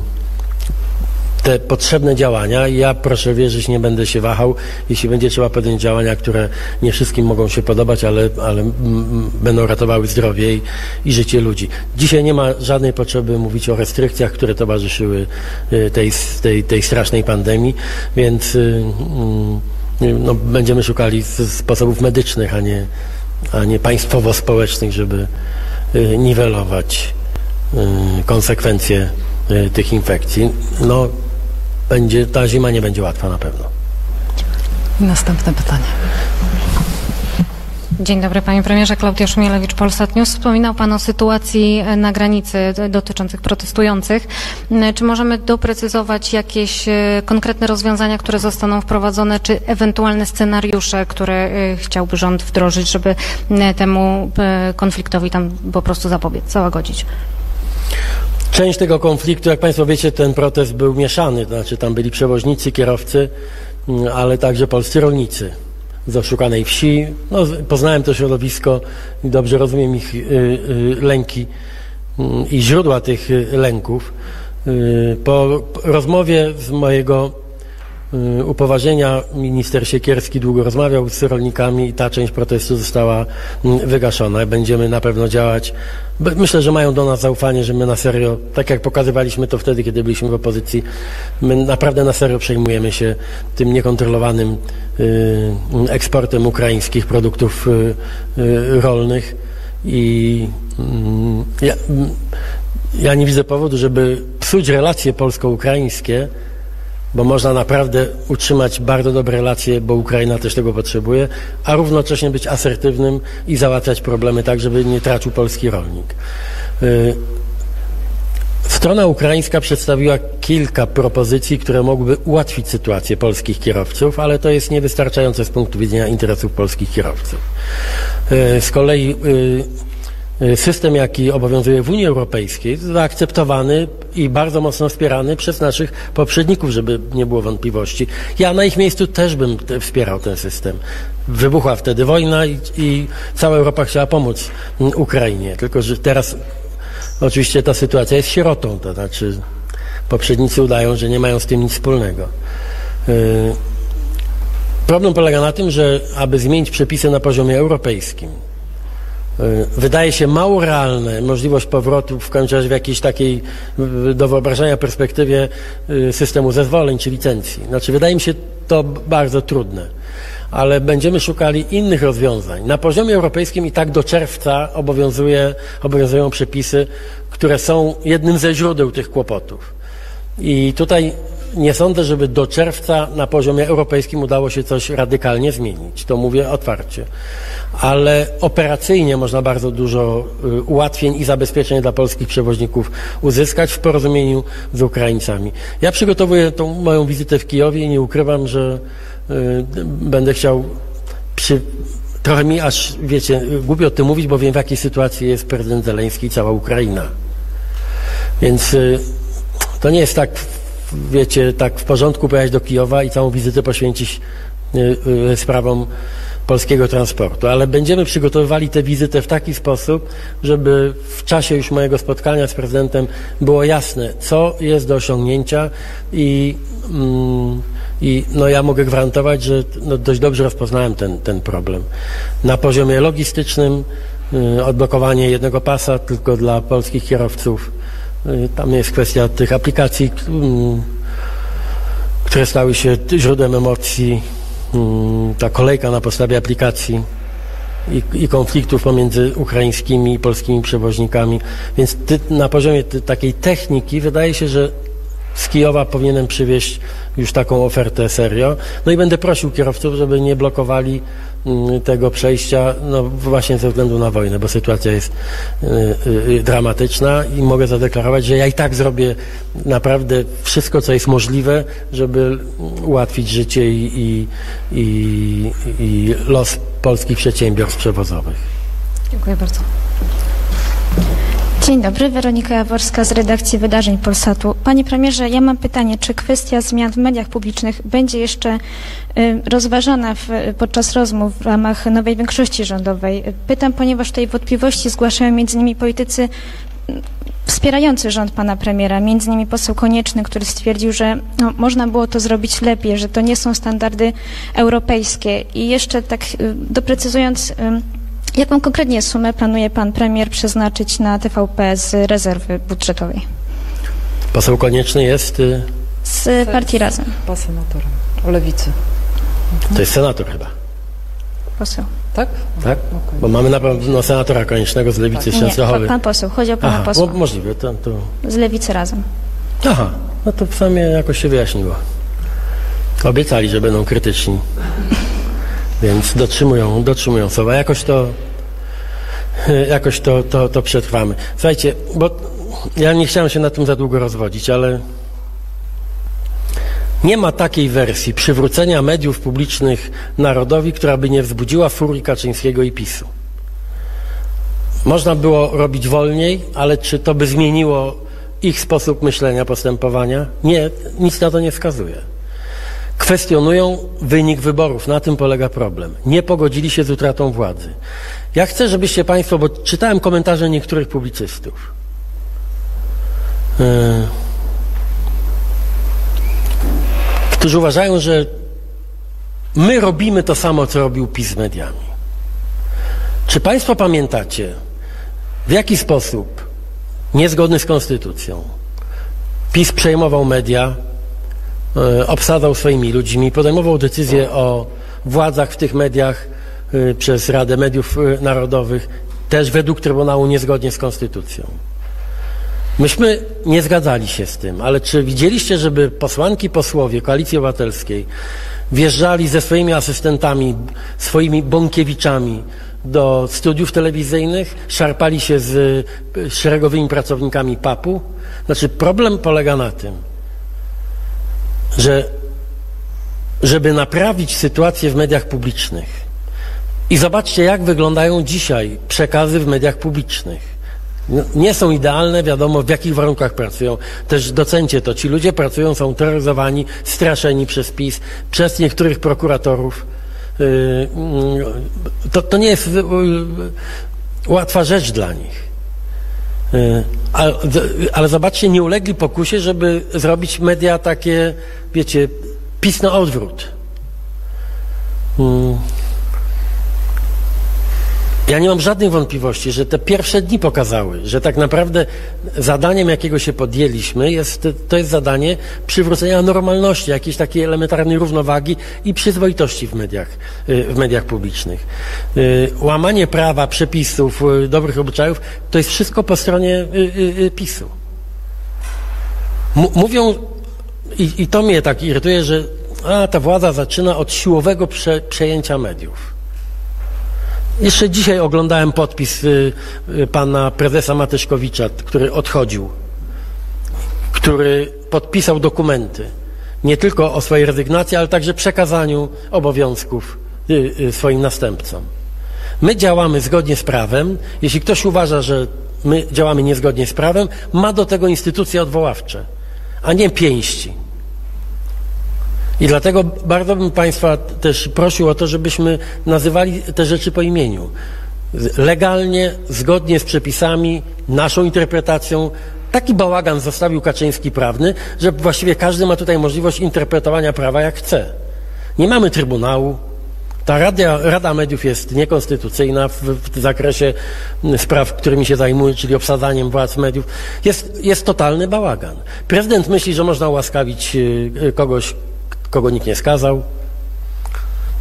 te potrzebne działania. Ja proszę wierzyć, nie będę się wahał, jeśli będzie trzeba podjąć działania, które nie wszystkim mogą się podobać, ale, ale będą ratowały zdrowie i, i życie ludzi. Dzisiaj nie ma żadnej potrzeby mówić o restrykcjach, które towarzyszyły y, tej, tej, tej strasznej pandemii, więc y, mm, no, będziemy szukali sposobów medycznych, a nie, a nie państwowo-społecznych, żeby y, niwelować y, konsekwencje y, tych infekcji. No, będzie, ta zima nie będzie łatwa na pewno. I następne pytanie. Dzień dobry panie premierze, Klaudia Szumielewicz, Polsat News. Wspominał pan o sytuacji e, na granicy e, dotyczących protestujących. Czy możemy doprecyzować jakieś e, konkretne rozwiązania, które zostaną wprowadzone, czy ewentualne scenariusze, które e, chciałby rząd wdrożyć, żeby m, temu e, konfliktowi tam po prostu zapobiec, załagodzić? Część tego konfliktu, jak Państwo wiecie, ten protest był mieszany, to znaczy tam byli przewoźnicy, kierowcy, mm, ale także polscy rolnicy z oszukanej wsi. No, poznałem to środowisko i dobrze rozumiem ich y, y, lęki mm, i źródła tych y, lęków. Po rozmowie z mojego upoważnienia minister Siekierski długo rozmawiał z rolnikami i ta część protestu została mm, wygaszona. Będziemy na pewno działać. Myślę, że mają do nas zaufanie, że my na serio, tak jak pokazywaliśmy to wtedy, kiedy byliśmy w opozycji, my naprawdę na serio przejmujemy się tym niekontrolowanym y, eksportem ukraińskich produktów y, y, rolnych i mm, ja, mm, ja nie widzę powodu, żeby psuć relacje polsko-ukraińskie, bo można naprawdę utrzymać bardzo dobre relacje, bo Ukraina też tego potrzebuje, a równocześnie być asertywnym i załatwiać problemy tak, żeby nie tracił polski rolnik. Y, Strona ukraińska przedstawiła kilka propozycji, które mogłyby ułatwić sytuację polskich kierowców, ale to jest niewystarczające z punktu widzenia interesów polskich kierowców. Y, Z kolei y, system, jaki obowiązuje w Unii Europejskiej, zaakceptowany i bardzo mocno wspierany przez naszych poprzedników, żeby nie było wątpliwości. Ja na ich miejscu też bym te- wspierał ten system. Wybuchła wtedy wojna i, i cała Europa chciała pomóc mm, Ukrainie, tylko że teraz Oczywiście ta sytuacja jest sierotą, to znaczy poprzednicy udają, że nie mają z tym nic wspólnego. Yy, Problem polega na tym, że aby zmienić przepisy na poziomie europejskim, wydaje się mało realne możliwość powrotu w końcu w jakiejś takiej yy, do wyobrażenia perspektywie yy, systemu zezwoleń czy licencji. Znaczy wydaje mi się to bardzo trudne ale będziemy szukali innych rozwiązań. Na poziomie europejskim i tak do czerwca obowiązuje, obowiązują przepisy, które są jednym ze źródeł tych kłopotów. I tutaj nie sądzę, żeby do czerwca na poziomie europejskim udało się coś radykalnie zmienić. To mówię otwarcie. Ale operacyjnie można bardzo dużo y, ułatwień i zabezpieczeń dla polskich przewoźników uzyskać w porozumieniu z Ukraińcami. Ja przygotowuję tą moją wizytę w Kijowie i nie ukrywam, że y, będę chciał przy, trochę mi aż, wiecie, głupio o tym mówić, bo wiem w jakiej sytuacji jest prezydent Zeleński i cała Ukraina. Więc y, to nie jest tak, wiecie, tak w porządku pojechać do Kijowa i całą wizytę poświęcić y, y, sprawom polskiego transportu, ale będziemy przygotowywali tę wizytę w taki sposób, żeby w czasie już mojego spotkania z prezydentem było jasne, co jest do osiągnięcia i, mm, i no ja mogę gwarantować, że no dość dobrze rozpoznałem ten, ten problem. Na poziomie logistycznym y, odblokowanie jednego pasa tylko dla polskich kierowców. Y, Tam jest kwestia tych aplikacji, mm, które stały się źródłem emocji, mm, ta kolejka na podstawie aplikacji i, i konfliktów pomiędzy ukraińskimi i polskimi przewoźnikami. Więc ty, na poziomie ty, takiej techniki wydaje się, że z Kijowa powinienem przywieźć już taką ofertę serio. No i będę prosił kierowców, żeby nie blokowali mm, tego przejścia, no właśnie ze względu na wojnę, bo sytuacja jest y, y, dramatyczna i mogę zadeklarować, że ja i tak zrobię naprawdę wszystko, co jest możliwe, żeby ułatwić życie i, i, i, i los polskich przedsiębiorstw przewozowych. Dziękuję bardzo. Dzień dobry, Weronika Jaworska z redakcji wydarzeń Polsatu. Panie premierze, ja mam pytanie, czy kwestia zmian w mediach publicznych będzie jeszcze y, rozważana w, podczas rozmów w ramach nowej większości rządowej? Pytam, ponieważ tej wątpliwości zgłaszają między innymi politycy mm, wspierający rząd pana premiera, między innymi poseł Konieczny, który stwierdził, że no, można było to zrobić lepiej, że to nie są standardy europejskie. I jeszcze tak y, doprecyzując, Jaką konkretnie sumę planuje pan premier przeznaczyć na TVP z rezerwy budżetowej? Poseł Konieczny jest, y, Z partii Razem. Pan senatorem. O lewicy. to jest senator chyba, Poseł. Tak? tak? Bo mamy na pewno senatora Koniecznego z Lewicy z Nie, pa, Częstochowy. pan poseł. Chodzi o pana Aha, posła. mo- możliwe, to, to Z Lewicy Razem. Aha, no to w sumie jakoś się wyjaśniło. Obiecali, że będą krytyczni. Więc dotrzymują, dotrzymują słowa. Jakoś to, <laughs> jakoś to, to, to przetrwamy. Słuchajcie, bo ja nie chciałem się na tym za długo rozwodzić, ale nie ma takiej wersji przywrócenia mediów publicznych narodowi, która by nie wzbudziła furii Kaczyńskiego i PiSu. Można było robić wolniej, ale czy to by zmieniło ich sposób myślenia, postępowania? Nie, nic na to nie wskazuje. Kwestionują wynik wyborów, na tym polega problem. Nie pogodzili się z utratą władzy. Ja chcę, żebyście Państwo, bo czytałem komentarze niektórych publicystów. Yy, którzy uważają, że my robimy to samo, co robił PiS z mediami. Czy Państwo pamiętacie, w jaki sposób, niezgodny z konstytucją, PiS przejmował media, e, obsadzał swoimi ludźmi, podejmował decyzje o władzach w tych mediach e, przez Radę Mediów e, Narodowych, też według Trybunału niezgodnie z konstytucją. Myśmy nie zgadzali się z tym, ale czy widzieliście, żeby posłanki, posłowie Koalicji Obywatelskiej wjeżdżali ze swoimi asystentami, swoimi bąkiewiczami do studiów telewizyjnych, szarpali się z y, szeregowymi pracownikami PAP-u? Znaczy problem polega na tym, że żeby naprawić sytuację w mediach publicznych i zobaczcie, jak wyglądają dzisiaj przekazy w mediach publicznych. No, Nie są idealne, wiadomo w jakich warunkach pracują. Też docencie to. Ci ludzie pracują, są terroryzowani, straszeni przez PiS, przez niektórych prokuratorów. Yy, To, to nie jest yy, łatwa rzecz dla nich. Yy, Ale, ale zobaczcie, nie ulegli pokusie, żeby zrobić media takie, wiecie, PiS na odwrót. Ja nie mam żadnych wątpliwości, że te pierwsze dni pokazały, że tak naprawdę zadaniem, jakiego się podjęliśmy, jest, to jest zadanie przywrócenia normalności, jakiejś takiej elementarnej równowagi i przyzwoitości w mediach, y, w mediach publicznych. Y, Łamanie prawa, przepisów, y, dobrych obyczajów, to jest wszystko po stronie PiSu. Mówią, i, i to mnie tak irytuje, że a, ta władza zaczyna od siłowego prze, przejęcia mediów. Jeszcze dzisiaj oglądałem podpis y, y, pana prezesa Matyszkowicza, który odchodził, który podpisał dokumenty nie tylko o swojej rezygnacji, ale także przekazaniu obowiązków y, swoim następcom. My działamy zgodnie z prawem. Jeśli ktoś uważa, że my działamy niezgodnie z prawem, ma do tego instytucje odwoławcze, a nie pięści. I dlatego bardzo bym Państwa też prosił o to, żebyśmy nazywali te rzeczy po imieniu. Legalnie, zgodnie z przepisami, naszą interpretacją. Taki bałagan zostawił Kaczyński prawny, że właściwie każdy ma tutaj możliwość interpretowania prawa jak chce. Nie mamy Trybunału. Ta Rada, Rada Mediów jest niekonstytucyjna w, w zakresie spraw, którymi się zajmuje, czyli obsadzaniem władz mediów. Jest, jest totalny bałagan. Prezydent myśli, że można ułaskawić y, kogoś, kogo nikt nie skazał.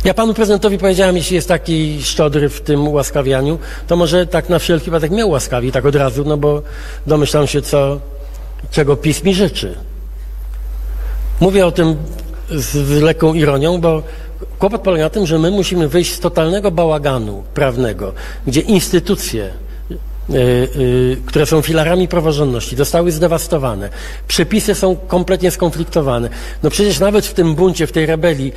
Ja panu prezydentowi powiedziałem, jeśli jest taki szczodry w tym ułaskawianiu, to może tak na wszelki wypadek mnie ułaskawi, tak od razu, no bo domyślam się, co, czego PiS mi życzy. Mówię o tym z, z lekką ironią, bo kłopot polega na tym, że my musimy wyjść z totalnego bałaganu prawnego, gdzie instytucje, które są filarami praworządności, zostały zdewastowane. Przepisy są kompletnie skonfliktowane. No przecież nawet w tym buncie, w tej rebelii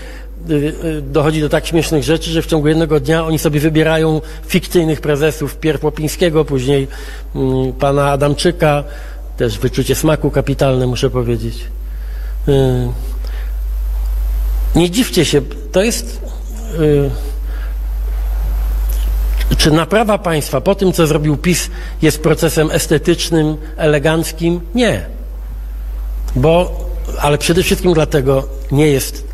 y, dochodzi do tak śmiesznych rzeczy, że w ciągu jednego dnia oni sobie wybierają fikcyjnych prezesów, pierw Łopińskiego, później mm, pana Adamczyka, też wyczucie smaku kapitalne, muszę powiedzieć. Nie dziwcie się, to jest. Czy naprawa państwa po tym, co zrobił PiS, jest procesem estetycznym, eleganckim? Nie. Bo, ale przede wszystkim dlatego nie jest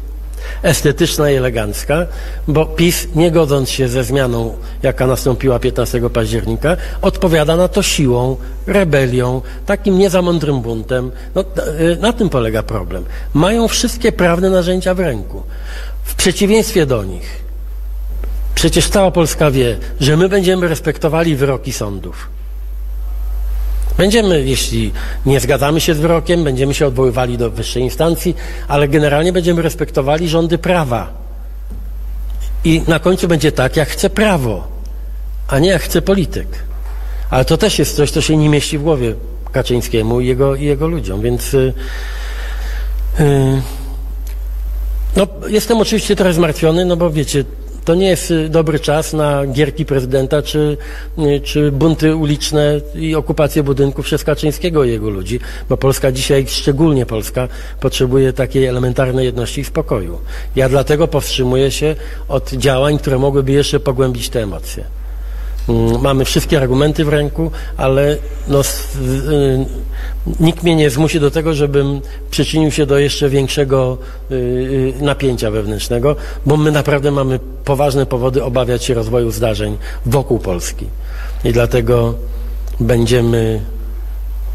estetyczna i elegancka, bo PiS, nie godząc się ze zmianą, jaka nastąpiła 15 października, odpowiada na to siłą, rebelią, takim niezamądrym buntem. No, y, na tym polega problem. Mają wszystkie prawne narzędzia w ręku. W przeciwieństwie do nich, przecież cała Polska wie, że my będziemy respektowali wyroki sądów. Będziemy, jeśli nie zgadzamy się z wyrokiem, będziemy się odwoływali do wyższej instancji, ale generalnie będziemy respektowali rządy prawa. I na końcu będzie tak, jak chce prawo, a nie jak chce polityk. Ale to też jest coś, co się nie mieści w głowie Kaczyńskiemu i jego, i jego ludziom, więc yy, no, jestem oczywiście trochę zmartwiony, no bo wiecie, to nie jest y, dobry czas na gierki prezydenta, czy, y, czy bunty uliczne i okupację budynków przez Kaczyńskiego i jego ludzi, bo Polska dzisiaj, szczególnie Polska, potrzebuje takiej elementarnej jedności i spokoju. Ja dlatego powstrzymuję się od działań, które mogłyby jeszcze pogłębić te emocje. Mm, mamy wszystkie argumenty w ręku, ale no, y, nikt mnie nie zmusi do tego, żebym przyczynił się do jeszcze większego y, y, napięcia wewnętrznego, bo my naprawdę mamy poważne powody obawiać się rozwoju zdarzeń wokół Polski. I dlatego będziemy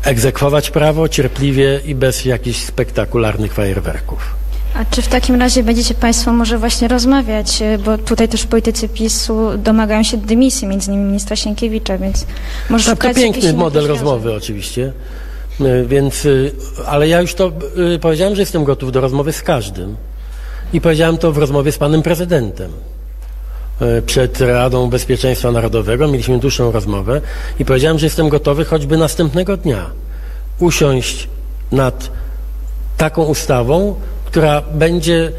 egzekwować prawo cierpliwie i bez jakichś spektakularnych fajerwerków. A czy w takim razie będziecie Państwo może właśnie rozmawiać, e, bo tutaj też politycy PiSu domagają się dymisji, między innymi ministra Sienkiewicza, więc może tak, szukać to piękny model rozmowy oczywiście, Y, więc, y, ale ja już to powiedziałem, że jestem gotów do rozmowy z każdym. I powiedziałem to w rozmowie z panem prezydentem. Przed Radą Bezpieczeństwa Narodowego mieliśmy dłuższą rozmowę i powiedziałem, że jestem gotowy choćby następnego dnia usiąść nad taką ustawą, która będzie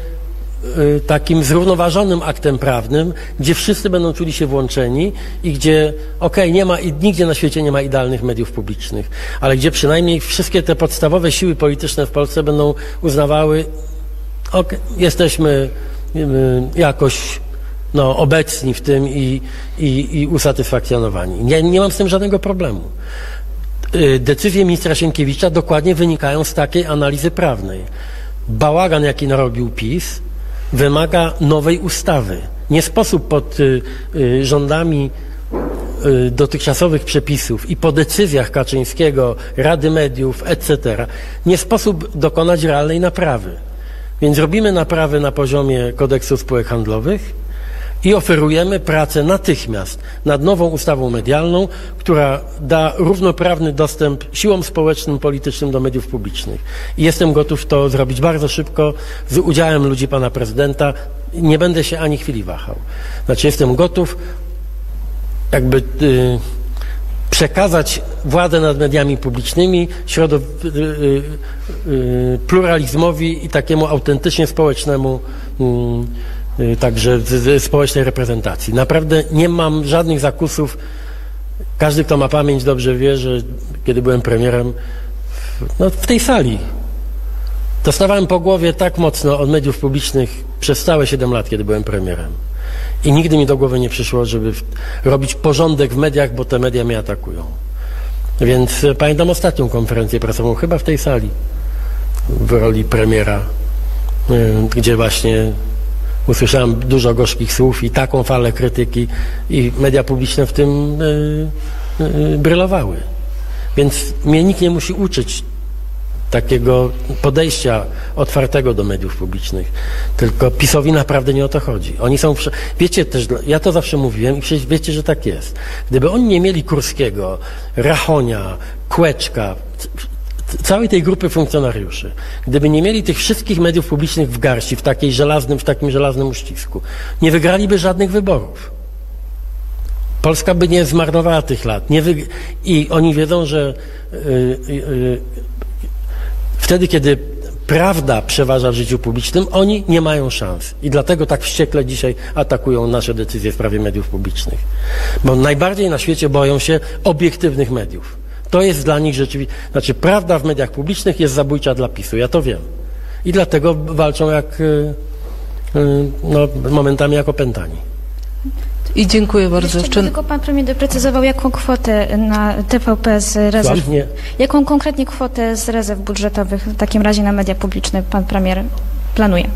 y, takim zrównoważonym aktem prawnym, gdzie wszyscy będą czuli się włączeni i gdzie, okej, nie ma, nigdzie na świecie nie ma idealnych mediów publicznych, ale gdzie przynajmniej wszystkie te podstawowe siły polityczne w Polsce będą uznawały, ok, jesteśmy y, jakoś no, obecni w tym i, i, i usatysfakcjonowani. Nie, nie mam z tym żadnego problemu. Y, Decyzje ministra Sienkiewicza dokładnie wynikają z takiej analizy prawnej. Bałagan, jaki narobił PiS, wymaga nowej ustawy. Nie sposób pod y, y, rządami y, dotychczasowych przepisów i po decyzjach Kaczyńskiego, Rady Mediów, etc., nie sposób dokonać realnej naprawy. Więc robimy naprawy na poziomie kodeksu spółek handlowych i oferujemy pracę natychmiast nad nową ustawą medialną, która da równoprawny dostęp siłom społecznym, politycznym do mediów publicznych. I jestem gotów to zrobić bardzo szybko, z udziałem ludzi pana prezydenta. Nie będę się ani chwili wahał. Znaczy jestem gotów jakby y, przekazać władzę nad mediami publicznymi środow- y, y, y, pluralizmowi i takiemu autentycznie społecznemu mm, także z, z społecznej reprezentacji. Naprawdę nie mam żadnych zakusów. Każdy, kto ma pamięć, dobrze wie, że kiedy byłem premierem, no, w tej sali Dostawałem po głowie tak mocno od mediów publicznych przez całe 7 lat, kiedy byłem premierem. I nigdy mi do głowy nie przyszło, żeby robić porządek w mediach, bo te media mnie atakują. Więc e, pamiętam ostatnią konferencję prasową, chyba w tej sali, w roli premiera, y, gdzie właśnie usłyszałem dużo gorzkich słów i taką falę krytyki i media publiczne w tym y, y, brylowały. Więc mnie nikt nie musi uczyć takiego podejścia otwartego do mediów publicznych. Tylko PiSowi naprawdę nie o to chodzi. Oni są, wiecie też, ja to zawsze mówiłem i przecież wiecie, że tak jest. Gdyby oni nie mieli Kurskiego, Rachonia, Kłeczka, całej tej grupy funkcjonariuszy, gdyby nie mieli tych wszystkich mediów publicznych w garści, w takiej żelaznym, w takim żelaznym uścisku, nie wygraliby żadnych wyborów. Polska by nie zmarnowała tych lat. Nie wyg- I oni wiedzą, że y, y, y, wtedy, kiedy prawda przeważa w życiu publicznym, oni nie mają szans. I dlatego tak wściekle dzisiaj atakują nasze decyzje w sprawie mediów publicznych. Bo najbardziej na świecie boją się obiektywnych mediów. To jest dla nich rzeczywiście, znaczy prawda w mediach publicznych jest zabójcza dla PiSu, ja to wiem. I dlatego walczą jak, y, y, no, momentami jak opętani. I dziękuję bardzo. Jeszcze Czy... tylko pan premier doprecyzował, jaką kwotę na TVP z rezerw, Słucham? Nie. jaką konkretnie kwotę z rezerw budżetowych w takim razie na media publiczne pan premier planuje?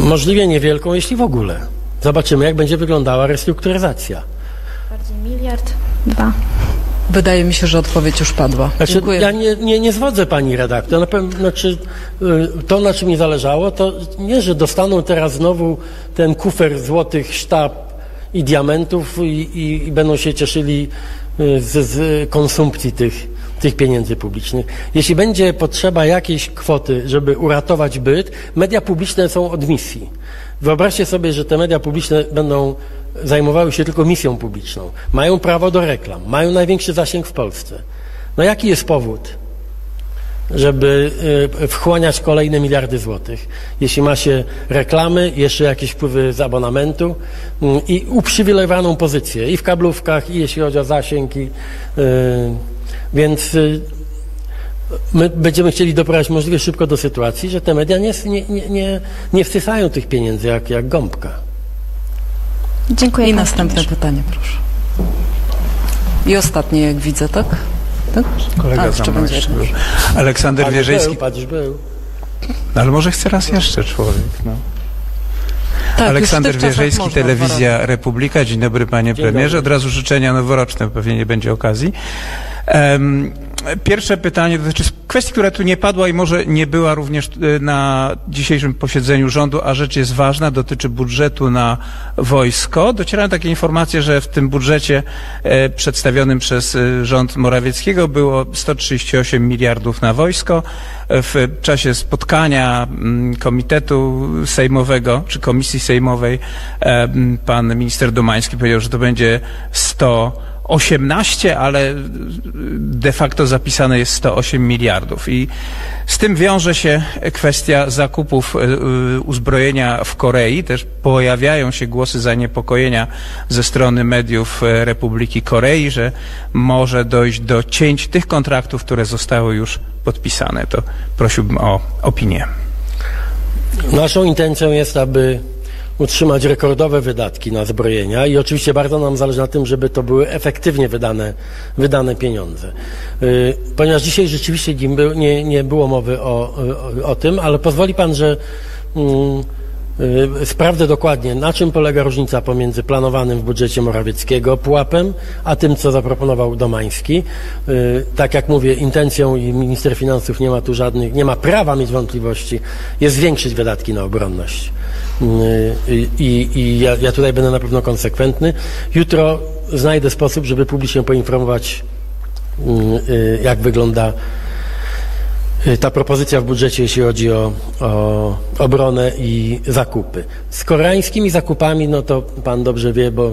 Możliwie niewielką, jeśli w ogóle. Zobaczymy, jak będzie wyglądała restrukturyzacja. Bardziej miliard, dwa. Wydaje mi się, że odpowiedź już padła. Znaczy, Dziękuję. ja nie, nie, nie zwodzę pani redaktor. Na pewno, znaczy, y, to, na czym mi zależało, to nie, że dostaną teraz znowu ten kufer złotych sztab i diamentów i, i, i będą się cieszyli y, z, z konsumpcji tych, tych pieniędzy publicznych. Jeśli będzie potrzeba jakiejś kwoty, żeby uratować byt, media publiczne są od misji. Wyobraźcie sobie, że te media publiczne będą zajmowały się tylko misją publiczną. Mają prawo do reklam, mają największy zasięg w Polsce. No jaki jest powód, żeby y, wchłaniać kolejne miliardy złotych, jeśli ma się reklamy, jeszcze jakieś wpływy z abonamentu y, i uprzywilejowaną pozycję i w kablówkach, i jeśli chodzi o zasięg, i, y, więc y, my będziemy chcieli doprowadzić możliwie szybko do sytuacji, że te media nie, nie, nie, nie, wsysają tych pieniędzy jak, jak gąbka. Dziękuję I następne pytanie, proszę. I ostatnie, jak widzę, tak? tak? Kolega A, za jeszcze mną jeszcze był. Aleksander Wierzyński. był, patrz był. No, ale może chce raz jeszcze człowiek. No. Tak, Aleksander już w tych czasach Wierzyński, można dwa razy. Telewizja Republika. Dzień dobry panie Dzień premierze. dobry. Od razu życzenia noworoczne, pewnie nie będzie okazji. Em, pierwsze pytanie dotyczy kwestii, która tu nie padła i może nie była również e, na dzisiejszym posiedzeniu rządu, a rzecz jest ważna, dotyczy budżetu na wojsko. Docierają takie informacje, że w tym budżecie e, przedstawionym przez e, rząd Morawieckiego było 138 miliardów na wojsko. W czasie spotkania mm, Komitetu Sejmowego, czy Komisji Sejmowej, pan minister Domański powiedział, że to będzie 118, ale de facto zapisane jest 108 miliardów. I z tym wiąże się kwestia zakupów e, uzbrojenia w Korei. Też pojawiają się głosy zaniepokojenia ze strony mediów e, Republiki Korei, że może dojść do cięć tych kontraktów, które zostały już podpisane. To prosiłbym o opinię. Naszą intencją jest, aby utrzymać rekordowe wydatki na zbrojenia i oczywiście bardzo nam zależy na tym, żeby to były efektywnie wydane, wydane pieniądze. Y, Ponieważ dzisiaj rzeczywiście nie, nie, było mowy o, o, o tym, ale pozwoli Pan, że mm, sprawdzę dokładnie, na czym polega różnica pomiędzy planowanym w budżecie Morawieckiego pułapem, a tym, co zaproponował Domański. Y, Tak jak mówię, intencją i minister finansów nie ma tu żadnych, nie ma prawa mieć wątpliwości, jest zwiększyć wydatki na obronność. Y, I, i ja, ja tutaj będę na pewno konsekwentny. Jutro znajdę sposób, żeby publicznie poinformować, y, y, jak wygląda y, ta propozycja w budżecie, jeśli chodzi o, o obronę i zakupy. Z koreańskimi zakupami, no to pan dobrze wie, bo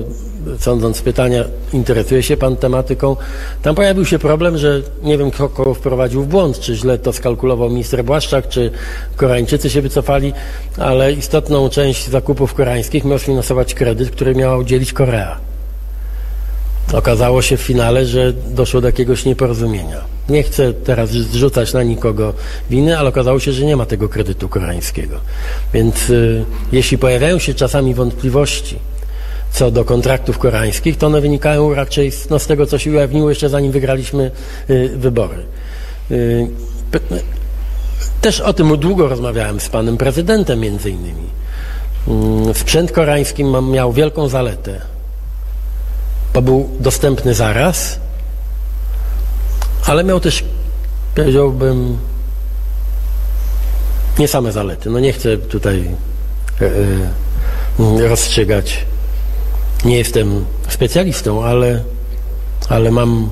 sądząc pytania, interesuje się pan tematyką. Tam pojawił się problem, że nie wiem, kto wprowadził w błąd, czy źle to skalkulował minister Błaszczak, czy Koreańczycy się wycofali, ale istotną część zakupów koreańskich miał sfinansować kredyt, który miała udzielić Korea. Okazało się w finale, że doszło do jakiegoś nieporozumienia. Nie chcę teraz zrzucać na nikogo winy, ale okazało się, że nie ma tego kredytu koreańskiego. Więc y, jeśli pojawiają się czasami wątpliwości co do kontraktów koreańskich, to one wynikają raczej z, no, z tego, co się ujawniło jeszcze zanim wygraliśmy y, wybory. Y, pe- też o tym długo rozmawiałem z panem prezydentem między innymi. Mm, Sprzęt koreański miał wielką zaletę, bo był dostępny zaraz, ale miał też, powiedziałbym, nie same zalety. No nie chcę tutaj e, e, rozstrzygać. Nie jestem specjalistą, ale, ale mam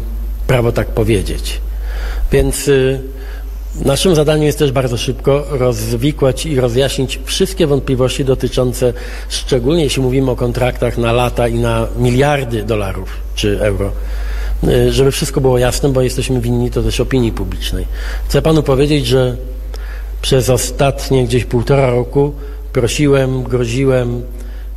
prawo tak powiedzieć. Więc y, naszym zadaniem jest też bardzo szybko rozwikłać i rozjaśnić wszystkie wątpliwości dotyczące, szczególnie jeśli mówimy o kontraktach na lata i na miliardy dolarów czy euro, y, żeby wszystko było jasne, bo jesteśmy winni to też opinii publicznej. Chcę panu powiedzieć, że przez ostatnie gdzieś półtora roku prosiłem, groziłem,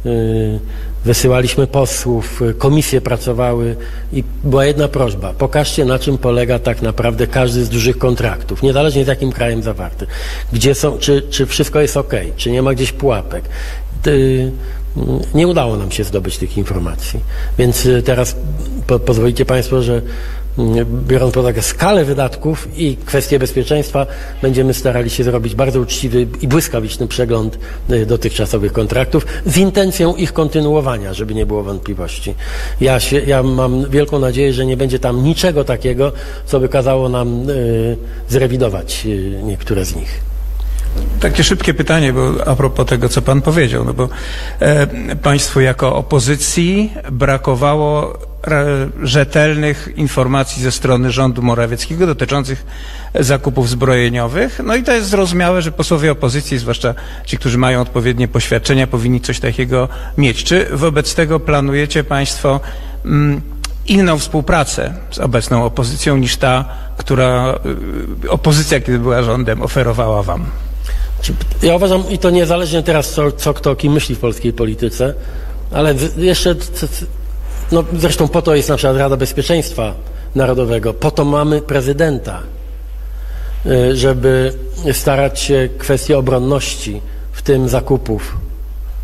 yy, wysyłaliśmy posłów, komisje pracowały i była jedna prośba. Pokażcie, na czym polega tak naprawdę każdy z dużych kontraktów, niezależnie z jakim krajem zawarty. Gdzie są, czy, czy wszystko jest ok, czy nie ma gdzieś pułapek. Nie udało nam się zdobyć tych informacji. Więc y, teraz po, pozwolicie Państwo, że biorąc pod uwagę skalę wydatków i kwestie bezpieczeństwa, będziemy starali się zrobić bardzo uczciwy i błyskawiczny przegląd y, dotychczasowych kontraktów z intencją ich kontynuowania, żeby nie było wątpliwości. Ja, się, ja mam wielką nadzieję, że nie będzie tam niczego takiego, co by kazało nam y, zrewidować y, niektóre z nich. Takie szybkie pytanie, bo a propos tego, co pan powiedział, no bo e, państwu jako opozycji brakowało rzetelnych informacji ze strony rządu Morawieckiego dotyczących zakupów zbrojeniowych. No i to jest zrozumiałe, że posłowie opozycji, zwłaszcza ci, którzy mają odpowiednie poświadczenia, powinni coś takiego mieć. Czy wobec tego planujecie państwo mm, inną współpracę z obecną opozycją niż ta, która y, opozycja, kiedy była rządem, oferowała wam? Ja uważam, i to niezależnie teraz, co, co kto o kim myśli w polskiej polityce, ale jeszcze, no zresztą po to jest na przykład Rada Bezpieczeństwa Narodowego, po to mamy prezydenta, y, żeby starać się kwestie obronności, w tym zakupów,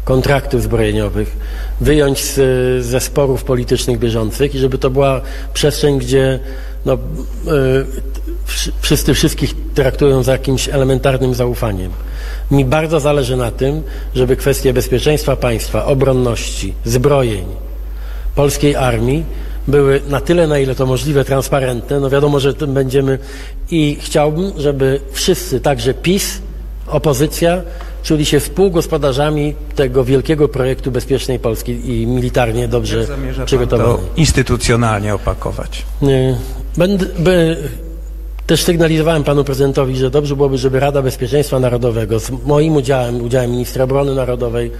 kontraktów zbrojeniowych, wyjąć z, ze sporów politycznych bieżących i żeby to była przestrzeń, gdzie no, y, wszy- wszyscy wszystkich traktują z jakimś elementarnym zaufaniem. Mi bardzo zależy na tym, żeby kwestie bezpieczeństwa państwa, obronności, zbrojeń, polskiej armii były na tyle, na ile to możliwe, transparentne. No wiadomo, że tym będziemy i chciałbym, żeby wszyscy, także PiS, opozycja, czuli się współgospodarzami tego wielkiego projektu bezpiecznej Polski i militarnie dobrze to instytucjonalnie opakować? Nie. Będę, by, też sygnalizowałem panu prezydentowi, że dobrze byłoby, żeby Rada Bezpieczeństwa Narodowego z moim udziałem, udziałem ministra obrony narodowej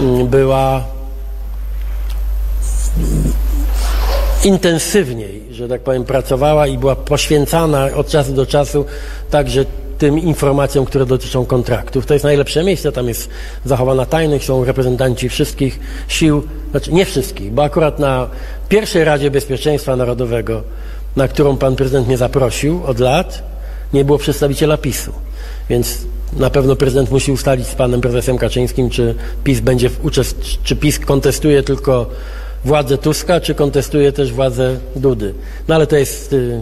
mm, była intensywniej, że tak powiem, pracowała i była poświęcana od czasu do czasu także tym informacjom, które dotyczą kontraktów. To jest najlepsze miejsce, tam jest zachowana tajność, są reprezentanci wszystkich sił, znaczy nie wszystkich, bo akurat na pierwszej Radzie Bezpieczeństwa Narodowego, na którą pan prezydent mnie zaprosił od lat, nie było przedstawiciela PiSu. Więc na pewno prezydent musi ustalić z panem prezesem Kaczyńskim, czy PiS będzie uczest... czy PiS kontestuje tylko władzę Tuska, czy kontestuje też władzę Dudy. No ale to jest, y,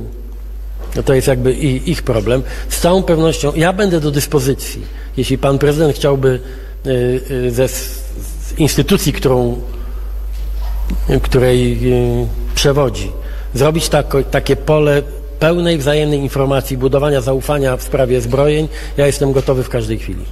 no to jest jakby ich problem. Z całą pewnością ja będę do dyspozycji. Jeśli pan prezydent chciałby y, y, ze instytucji, którą, której przewodzi, zrobić takie pole pełnej wzajemnej informacji, budowania zaufania w sprawie zbrojeń, ja jestem gotowy w każdej chwili.